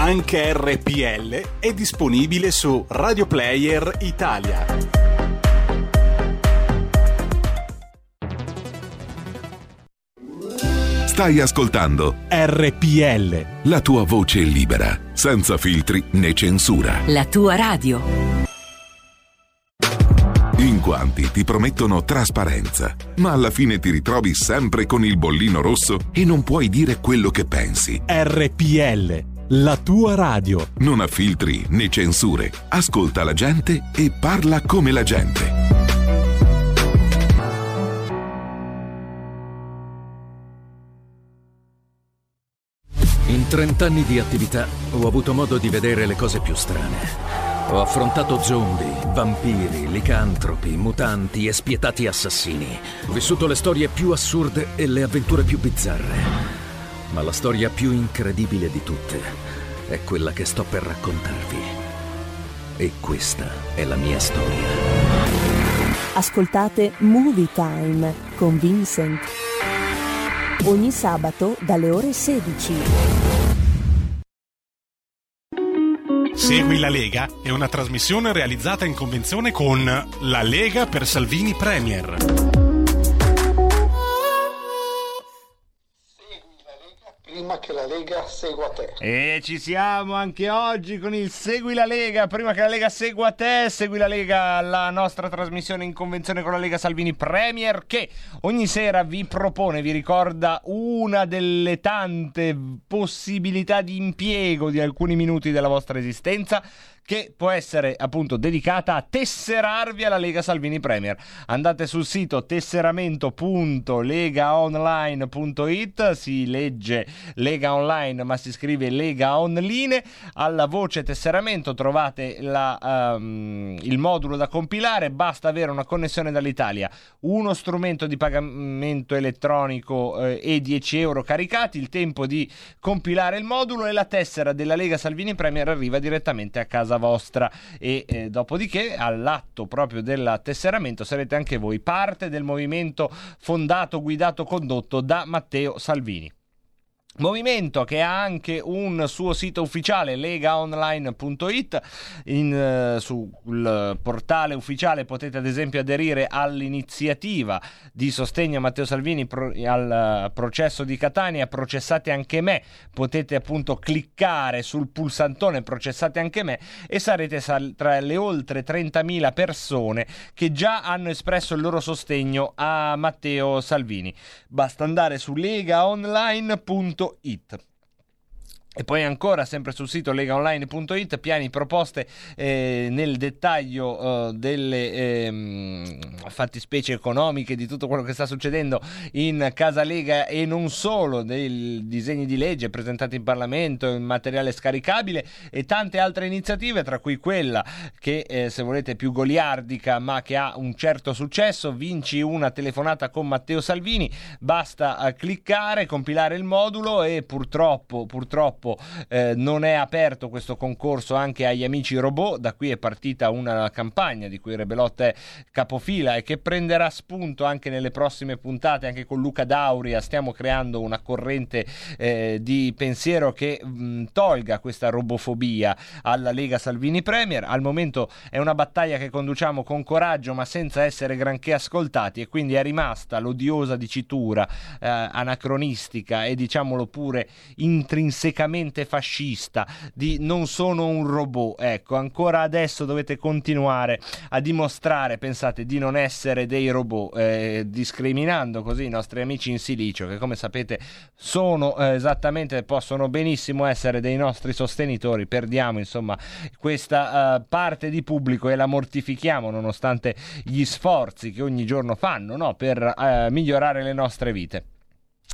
Anche RPL è disponibile su Radio Player Italia. Stai ascoltando RPL. la tua voce libera, senza filtri né censura. La tua radio. In quanti ti promettono trasparenza, ma alla fine ti ritrovi sempre con il bollino rosso e non puoi dire quello che pensi. RPL. La tua radio. Non ha filtri né censure. Ascolta la gente e parla come la gente. In 30 anni di attività ho avuto modo di vedere le cose più strane. Ho affrontato zombie, vampiri, licantropi, mutanti e spietati assassini. Ho vissuto le storie più assurde e le avventure più bizzarre. Ma la storia più incredibile di tutte è quella che sto per raccontarvi. E questa è la mia storia. Ascoltate Movie Time con Vincent. Ogni sabato dalle ore 16. Segui la Lega è una trasmissione realizzata in convenzione con La Lega per Salvini Premier. Prima che la Lega segua te. E ci siamo anche oggi con il Segui la Lega. Prima che la Lega segua te, segui la Lega, la nostra trasmissione in convenzione con la Lega Salvini Premier che ogni sera vi propone, vi ricorda una delle tante possibilità di impiego di alcuni minuti della vostra esistenza che può essere appunto dedicata a tesserarvi alla Lega Salvini Premier. Andate sul sito tesseramento.legaonline.it, si legge Lega Online ma si scrive Lega Online, alla voce tesseramento trovate la, um, il modulo da compilare, basta avere una connessione dall'Italia, uno strumento di pagamento elettronico eh, e 10 euro caricati, il tempo di compilare il modulo e la tessera della Lega Salvini Premier arriva direttamente a casa vostra e eh, dopodiché all'atto proprio del tesseramento sarete anche voi parte del movimento fondato, guidato, condotto da Matteo Salvini. Movimento che ha anche un suo sito ufficiale legaonline.it in, eh, sul portale ufficiale potete ad esempio aderire all'iniziativa di sostegno a Matteo Salvini pro, al uh, processo di Catania. Processate anche me. Potete appunto cliccare sul pulsantone processate anche me e sarete sal- tra le oltre 30.000 persone che già hanno espresso il loro sostegno a Matteo Salvini. Basta andare su legaonline.it it. E poi ancora, sempre sul sito legaonline.it, piani proposte eh, nel dettaglio eh, delle eh, fattispecie economiche, di tutto quello che sta succedendo in Casa Lega e non solo, dei disegni di legge presentati in Parlamento, il materiale scaricabile e tante altre iniziative, tra cui quella che, eh, se volete, è più goliardica ma che ha un certo successo, vinci una telefonata con Matteo Salvini, basta eh, cliccare, compilare il modulo e purtroppo, purtroppo eh, non è aperto questo concorso anche agli amici robot, da qui è partita una campagna di cui Rebelot è capofila e che prenderà spunto anche nelle prossime puntate, anche con Luca Dauria. Stiamo creando una corrente eh, di pensiero che mh, tolga questa robofobia alla Lega Salvini Premier, al momento è una battaglia che conduciamo con coraggio ma senza essere granché ascoltati e quindi è rimasta l'odiosa dicitura eh, anacronistica e diciamolo pure intrinsecamente fascista di non sono un robot. Ecco, ancora adesso dovete continuare a dimostrare, pensate, di non essere dei robot, eh, discriminando così i nostri amici in silicio, che come sapete sono eh, esattamente, possono benissimo essere dei nostri sostenitori. Perdiamo insomma questa uh, parte di pubblico e la mortifichiamo nonostante gli sforzi che ogni giorno fanno no, per uh, migliorare le nostre vite.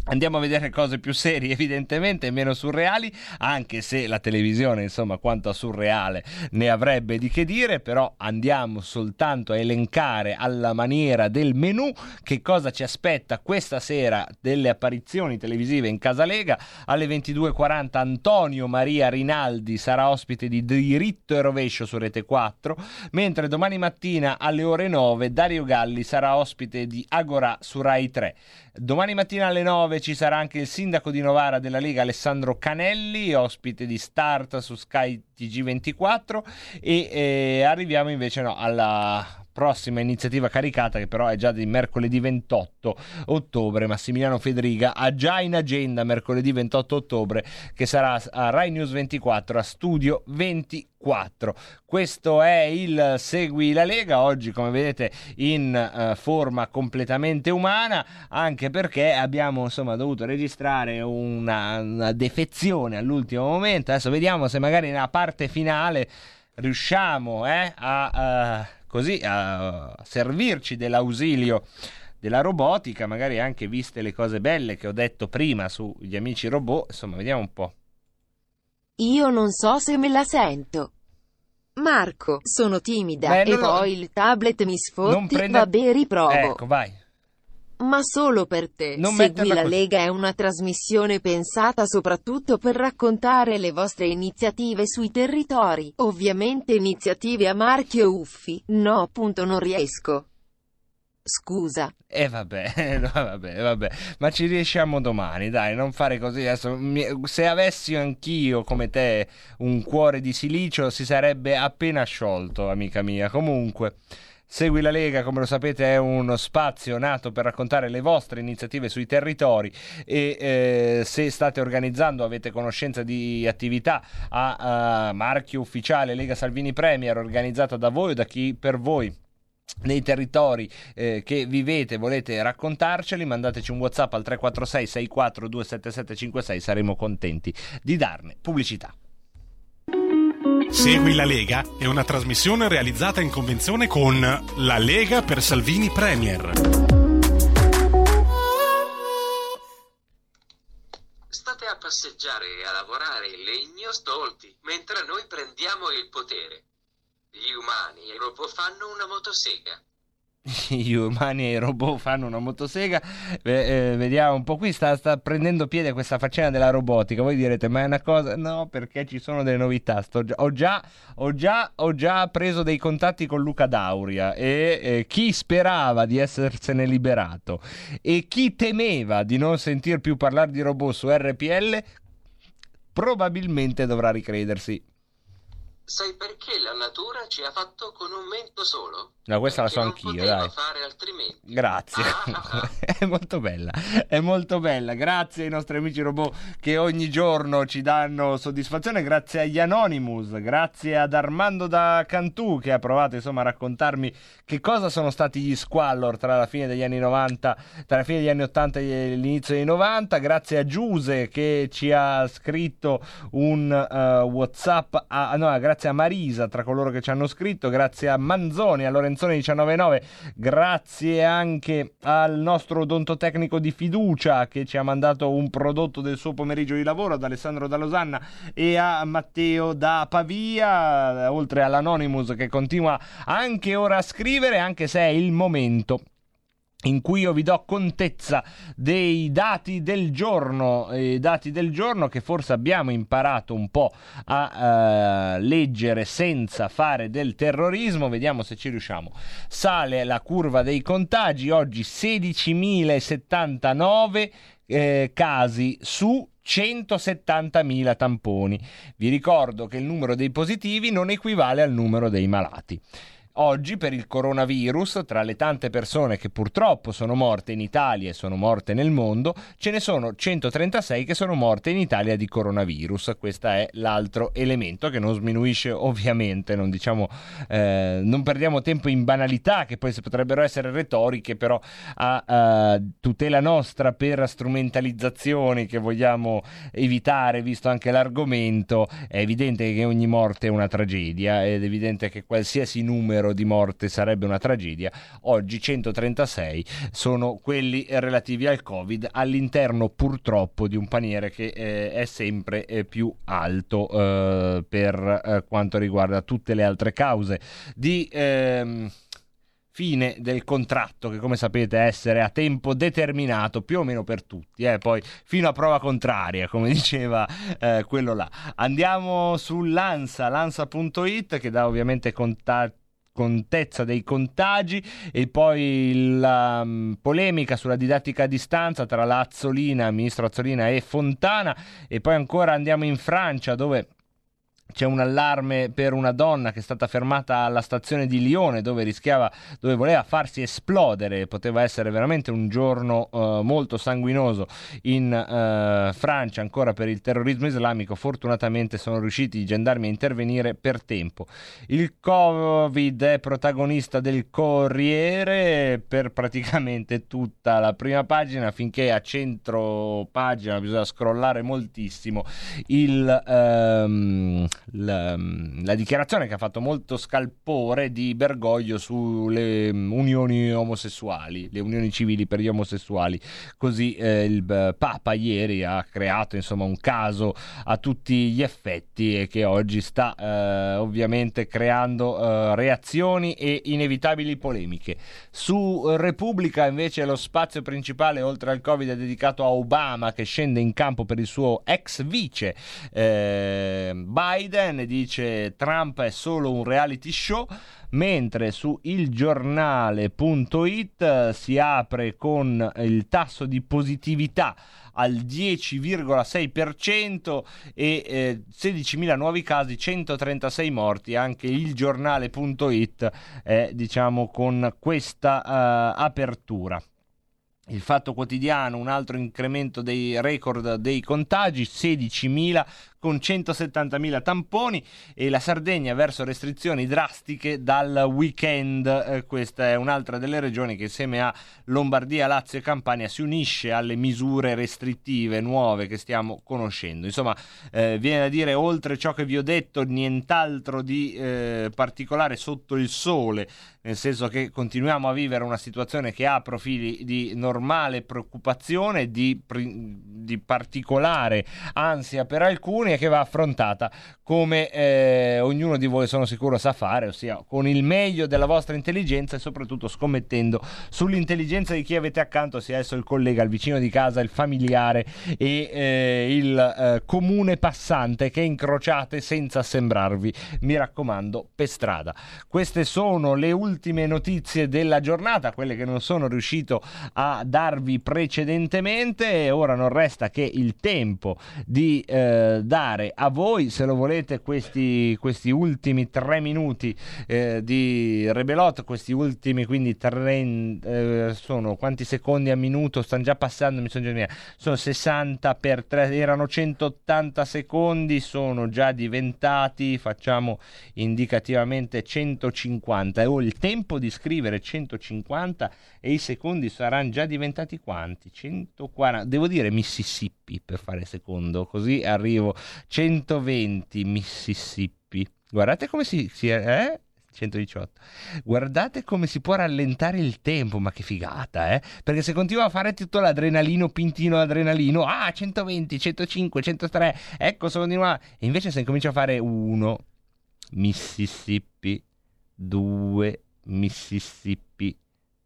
Andiamo a vedere cose più serie, (laughs) evidentemente, meno surreali, anche se la televisione, insomma, quanto a surreale ne avrebbe di che dire, però andiamo soltanto a elencare alla maniera del menù che cosa ci aspetta questa sera delle apparizioni televisive in Casa Lega. Alle 22.40 Antonio Maria Rinaldi sarà ospite di Diritto e Rovescio su Rete 4, mentre domani mattina alle ore 9 Dario Galli sarà ospite di Agora su Rai 3. Domani mattina alle 9 ci sarà anche il sindaco di Novara della Lega Alessandro Canelli, ospite di Start su Sky TG24 e eh, arriviamo invece no, alla prossima iniziativa caricata che però è già di mercoledì 28 ottobre. Massimiliano Federiga ha già in agenda mercoledì 28 ottobre che sarà a Rai News 24 a Studio 24 questo è il Segui la Lega oggi come vedete in uh, forma completamente umana anche perché abbiamo insomma dovuto registrare una, una defezione all'ultimo momento. Adesso vediamo se magari nella parte finale riusciamo eh, a... Uh, così a servirci dell'ausilio della robotica, magari anche viste le cose belle che ho detto prima sugli amici robot, insomma, vediamo un po'. Io non so se me la sento. Marco, sono timida Beh, e poi lo... il tablet mi sfotti, prende... vabbè riprovo. Ecco, vai. Ma solo per te. Non Segui la così. Lega è una trasmissione pensata soprattutto per raccontare le vostre iniziative sui territori. Ovviamente iniziative a marchio Uffi. No, appunto non riesco. Scusa. E eh vabbè, (laughs) vabbè, vabbè, ma ci riusciamo domani, dai, non fare così adesso. Se avessi anch'io come te un cuore di silicio si sarebbe appena sciolto, amica mia. Comunque, Segui la Lega, come lo sapete, è uno spazio nato per raccontare le vostre iniziative sui territori e eh, se state organizzando, avete conoscenza di attività a, a marchio ufficiale Lega Salvini Premier organizzata da voi o da chi per voi? Nei territori eh, che vivete volete raccontarceli mandateci un whatsapp al 346 64 27756 saremo contenti di darne pubblicità Segui la Lega è una trasmissione realizzata in convenzione con La Lega per Salvini Premier. State a passeggiare e a lavorare in legno stolti, mentre noi prendiamo il potere. Gli umani e fanno una motosega. (laughs) gli umani e i robot fanno una motosega. Eh, eh, vediamo un po' qui, sta, sta, prendendo piede questa faccenda della robotica. Voi direte, ma è una cosa. No, perché ci sono delle novità. Sto, ho, già, ho, già, ho, già, preso dei contatti con Luca Dauria e eh, chi sperava di essersene liberato e chi temeva di non sentir più parlare di robot su RPL probabilmente dovrà ricredersi. Sai perché la natura ci ha fatto con un mento solo? No, questa perché la so anch'io, dai. fare altrimenti. Grazie. Ah, ah, (laughs) ah. è molto bella. È molto bella. Grazie ai nostri amici robot che ogni giorno ci danno soddisfazione. Grazie agli Anonymous. Grazie ad Armando da Cantù che ha provato insomma a raccontarmi che cosa sono stati gli squallor tra la fine degli anni 90, tra la fine degli anni 80 e l'inizio dei 90. Grazie a Giuse che ci ha scritto un uh, WhatsApp. A, no, grazie grazie a Marisa tra coloro che ci hanno scritto, grazie a Manzoni, a Lorenzoni 199, grazie anche al nostro odontotecnico di fiducia che ci ha mandato un prodotto del suo pomeriggio di lavoro, ad Alessandro da Losanna e a Matteo da Pavia, oltre all'Anonymous che continua anche ora a scrivere, anche se è il momento in cui io vi do contezza dei dati del giorno, eh, dati del giorno che forse abbiamo imparato un po' a eh, leggere senza fare del terrorismo, vediamo se ci riusciamo. Sale la curva dei contagi, oggi 16.079 eh, casi su 170.000 tamponi. Vi ricordo che il numero dei positivi non equivale al numero dei malati. Oggi per il coronavirus, tra le tante persone che purtroppo sono morte in Italia e sono morte nel mondo, ce ne sono 136 che sono morte in Italia di coronavirus. Questo è l'altro elemento che non sminuisce ovviamente, non, diciamo, eh, non perdiamo tempo in banalità che poi potrebbero essere retoriche, però a, a tutela nostra per strumentalizzazioni che vogliamo evitare, visto anche l'argomento, è evidente che ogni morte è una tragedia ed è evidente che qualsiasi numero numero di morte sarebbe una tragedia, oggi 136 sono quelli relativi al Covid all'interno purtroppo di un paniere che eh, è sempre eh, più alto eh, per eh, quanto riguarda tutte le altre cause di ehm, fine del contratto che come sapete essere a tempo determinato più o meno per tutti eh? poi fino a prova contraria come (laughs) diceva eh, quello là andiamo sull'ansa lansa.it che dà ovviamente contatti contezza dei contagi e poi la um, polemica sulla didattica a distanza tra la Azzolina, ministro Azzolina e Fontana e poi ancora andiamo in Francia dove c'è un allarme per una donna che è stata fermata alla stazione di Lione dove rischiava, dove voleva farsi esplodere, poteva essere veramente un giorno uh, molto sanguinoso in uh, Francia ancora per il terrorismo islamico, fortunatamente sono riusciti i gendarmi a intervenire per tempo. Il Covid è protagonista del Corriere per praticamente tutta la prima pagina. Finché a centro pagina bisogna scrollare moltissimo il... Um, la, la, dichiarazione che ha fatto molto scalpore di Bergoglio sulle unioni omosessuali, le unioni civili per gli omosessuali. Così eh, il Papa ieri ha creato insomma un caso a tutti gli effetti e che oggi sta eh, ovviamente creando eh, reazioni e inevitabili polemiche. Su Repubblica invece lo spazio principale oltre al Covid è dedicato a Obama che scende in campo per il suo ex vice eh, Biden Biden dice Trump è solo un reality show, mentre su ilgiornale.it si apre con il tasso di positività al 10,6% e eh, 16.000 nuovi casi, 136 morti. Anche il giornale.it è diciamo con questa uh, apertura. Il fatto quotidiano, un altro incremento dei record dei contagi, 16.000 con 170.000 tamponi e la Sardegna verso restrizioni drastiche dal weekend. Eh, questa è un'altra delle regioni che insieme a Lombardia, Lazio e Campania si unisce alle misure restrittive nuove che stiamo conoscendo. Insomma, eh, viene da dire oltre ciò che vi ho detto, nient'altro di eh, particolare sotto il sole, nel senso che continuiamo a vivere una situazione che ha profili di normale preoccupazione, di, di particolare ansia per alcuni alcuni e che va affrontata come eh, ognuno di voi sono sicuro sa fare, ossia con il meglio della vostra intelligenza e soprattutto scommettendo sull'intelligenza di chi avete accanto, sia esso il collega, il vicino di casa, il familiare e eh, il eh, comune passante che incrociate senza sembrarvi, mi raccomando, per strada. Queste sono le ultime notizie della giornata, quelle che non sono riuscito a darvi precedentemente ora non resta che il tempo di eh, dare a voi, se lo volete, questi, questi ultimi tre minuti eh, di Rebelot, questi ultimi quindi tre, eh, sono quanti secondi a minuto, stanno già passando, mi sono già via, sono 60 per 3, erano 180 secondi, sono già diventati, facciamo indicativamente 150, e ho il tempo di scrivere 150 e i secondi saranno già diventati quanti? 140, devo dire Mississippi per fare secondo, così arrivo 120 Mississippi. Guardate come si... si eh? 118. Guardate come si può rallentare il tempo, ma che figata, eh? Perché se continua a fare tutto l'adrenalino, pintino adrenalino, ah, 120, 105, 103, ecco, se continua... E invece se incomincia a fare 1, Mississippi, 2, Mississippi,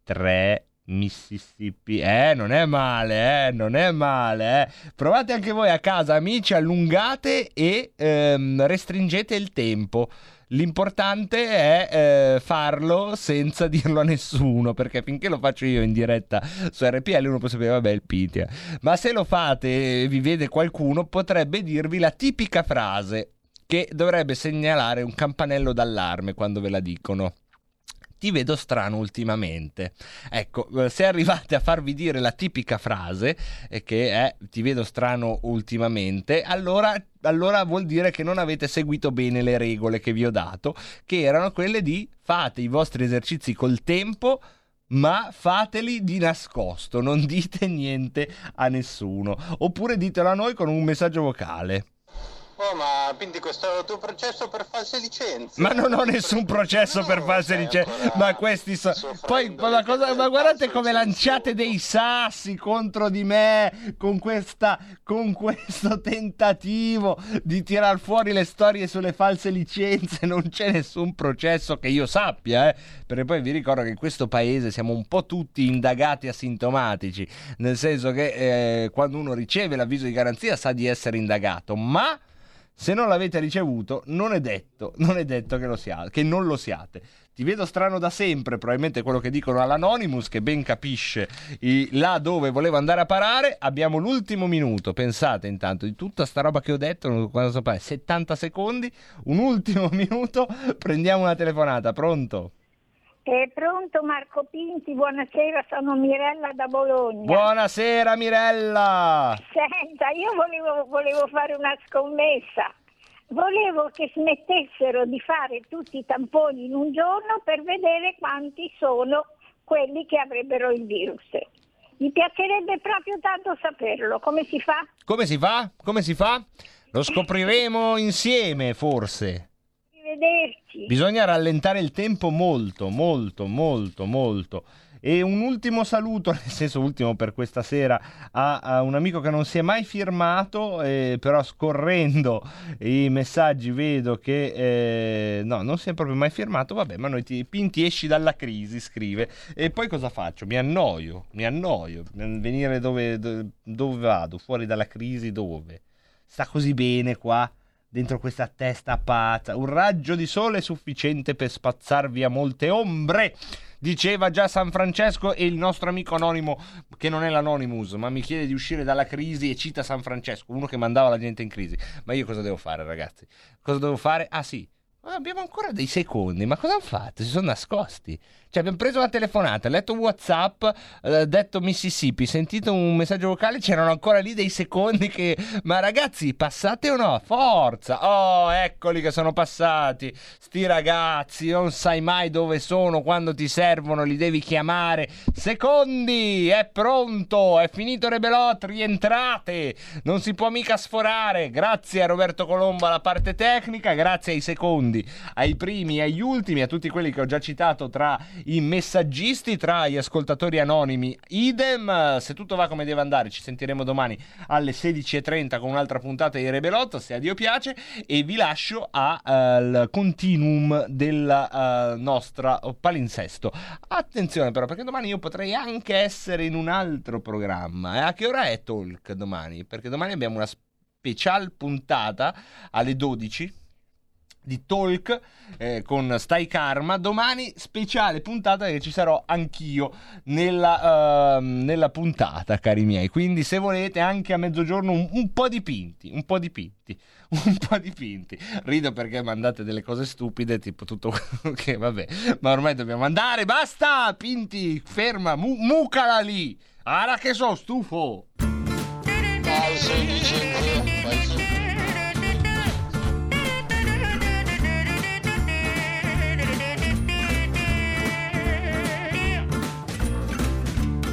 3, Mississippi. Eh, non è male, eh, non è male, eh. Provate anche voi a casa, amici, allungate e ehm, restringete il tempo. L'importante è eh, farlo senza (laughs) dirlo a nessuno, perché finché lo faccio io in diretta su RPL uno può sapere, vabbè, il Pitia. Ma se lo fate e vi vede qualcuno, potrebbe dirvi la tipica frase che dovrebbe segnalare un campanello d'allarme quando ve la dicono ti vedo strano ultimamente. Ecco, eh, se arrivate a farvi dire la tipica frase, eh, che è ti vedo strano ultimamente, allora allora vuol dire che non avete seguito bene le regole che vi ho dato, che erano quelle di fate i vostri esercizi col tempo, ma fateli di nascosto, non dite niente a nessuno, oppure ditelo a noi con un messaggio vocale. Oh, ma quindi questo è il tuo processo per false licenze? Ma non ho nessun processo per false licenze. Ma questi sono. Poi, ma, cosa... ma, guardate come lanciate dei sassi contro di me con, questa... con questo tentativo di tirar fuori le storie sulle false licenze. Non c'è nessun processo che io sappia, eh. Perché poi vi ricordo che in questo paese siamo un po' tutti indagati asintomatici. Nel senso che eh, quando uno riceve l'avviso di garanzia sa di essere indagato, ma se non l'avete ricevuto, non è detto, non è detto che, lo siate, che non lo siate. Ti vedo strano da sempre, probabilmente quello che dicono all'Anonymous, che ben capisce i, là dove voleva andare a parare. Abbiamo l'ultimo minuto, pensate intanto, di tutta sta roba che ho detto, quando so 70 secondi, un ultimo (laughs) minuto, prendiamo una telefonata, pronto? È pronto Marco Pinti, buonasera, sono Mirella da Bologna. Buonasera Mirella! Senta, io volevo, volevo fare una scommessa. Volevo che smettessero di fare tutti i tamponi in un giorno per vedere quanti sono quelli che avrebbero il virus. Mi piacerebbe proprio tanto saperlo. Come si fa? Come si fa? Come si fa? Lo scopriremo insieme, forse arrivederci. Bisogna rallentare il tempo molto, molto, molto, molto. E un ultimo saluto, (laughs) nel senso ultimo per questa sera, a, a un amico che non si è mai firmato, eh, però scorrendo i messaggi vedo che eh, no, non si è proprio mai firmato. Vabbè, ma noi ti pinti esci dalla crisi, scrive. E poi cosa faccio? Mi annoio, mi annoio. Venire dove, dove, vado? Fuori dalla crisi dove? Sta così bene qua? Dentro questa testa pazza. Un raggio di sole è sufficiente per spazzar via molte ombre. Diceva già San Francesco e il nostro amico anonimo, che non è l'Anonymous, ma mi chiede di uscire dalla crisi e cita San Francesco, uno che mandava la gente in crisi. Ma io cosa devo fare, ragazzi? Cosa devo fare? Ah sì, abbiamo ancora dei secondi, ma cosa hanno fatto? Si sono nascosti. Cioè, abbiamo preso la telefonata, letto WhatsApp, eh, detto Mississippi, sentito un messaggio vocale, c'erano ancora lì dei secondi che. Ma ragazzi, passate o no? Forza! Oh, eccoli che sono passati. Sti ragazzi, non sai mai dove sono, quando ti servono, li devi chiamare. Secondi! È pronto! È finito Rebelot, rientrate! Non si può mica sforare. Grazie a Roberto Colombo alla parte tecnica, grazie ai secondi, ai primi, agli ultimi, a tutti quelli che ho già citato tra i messaggisti tra gli ascoltatori anonimi. Idem, se tutto va come deve andare, ci sentiremo domani alle 16.30 con un'altra puntata di Rebelotto, se a Dio piace, e vi lascio al uh, continuum della uh, nostra palinsesto. Attenzione però, perché domani io potrei anche essere in un altro programma. Eh? A che ora è Talk domani? Perché domani abbiamo una special puntata alle 12 di Talk eh, con Stai Karma. Domani speciale puntata che ci sarò anch'io nella, uh, nella, puntata, cari miei. Quindi se volete anche a mezzogiorno un, un po' di pinti, un po' di pinti, (laughs) un po' di pinti. Rido perché mandate delle cose stupide, tipo tutto quello (laughs) che vabbè, ma ormai dobbiamo andare, basta! Pinti, ferma, mu- mucala lì! Ara che so stufo! Vai,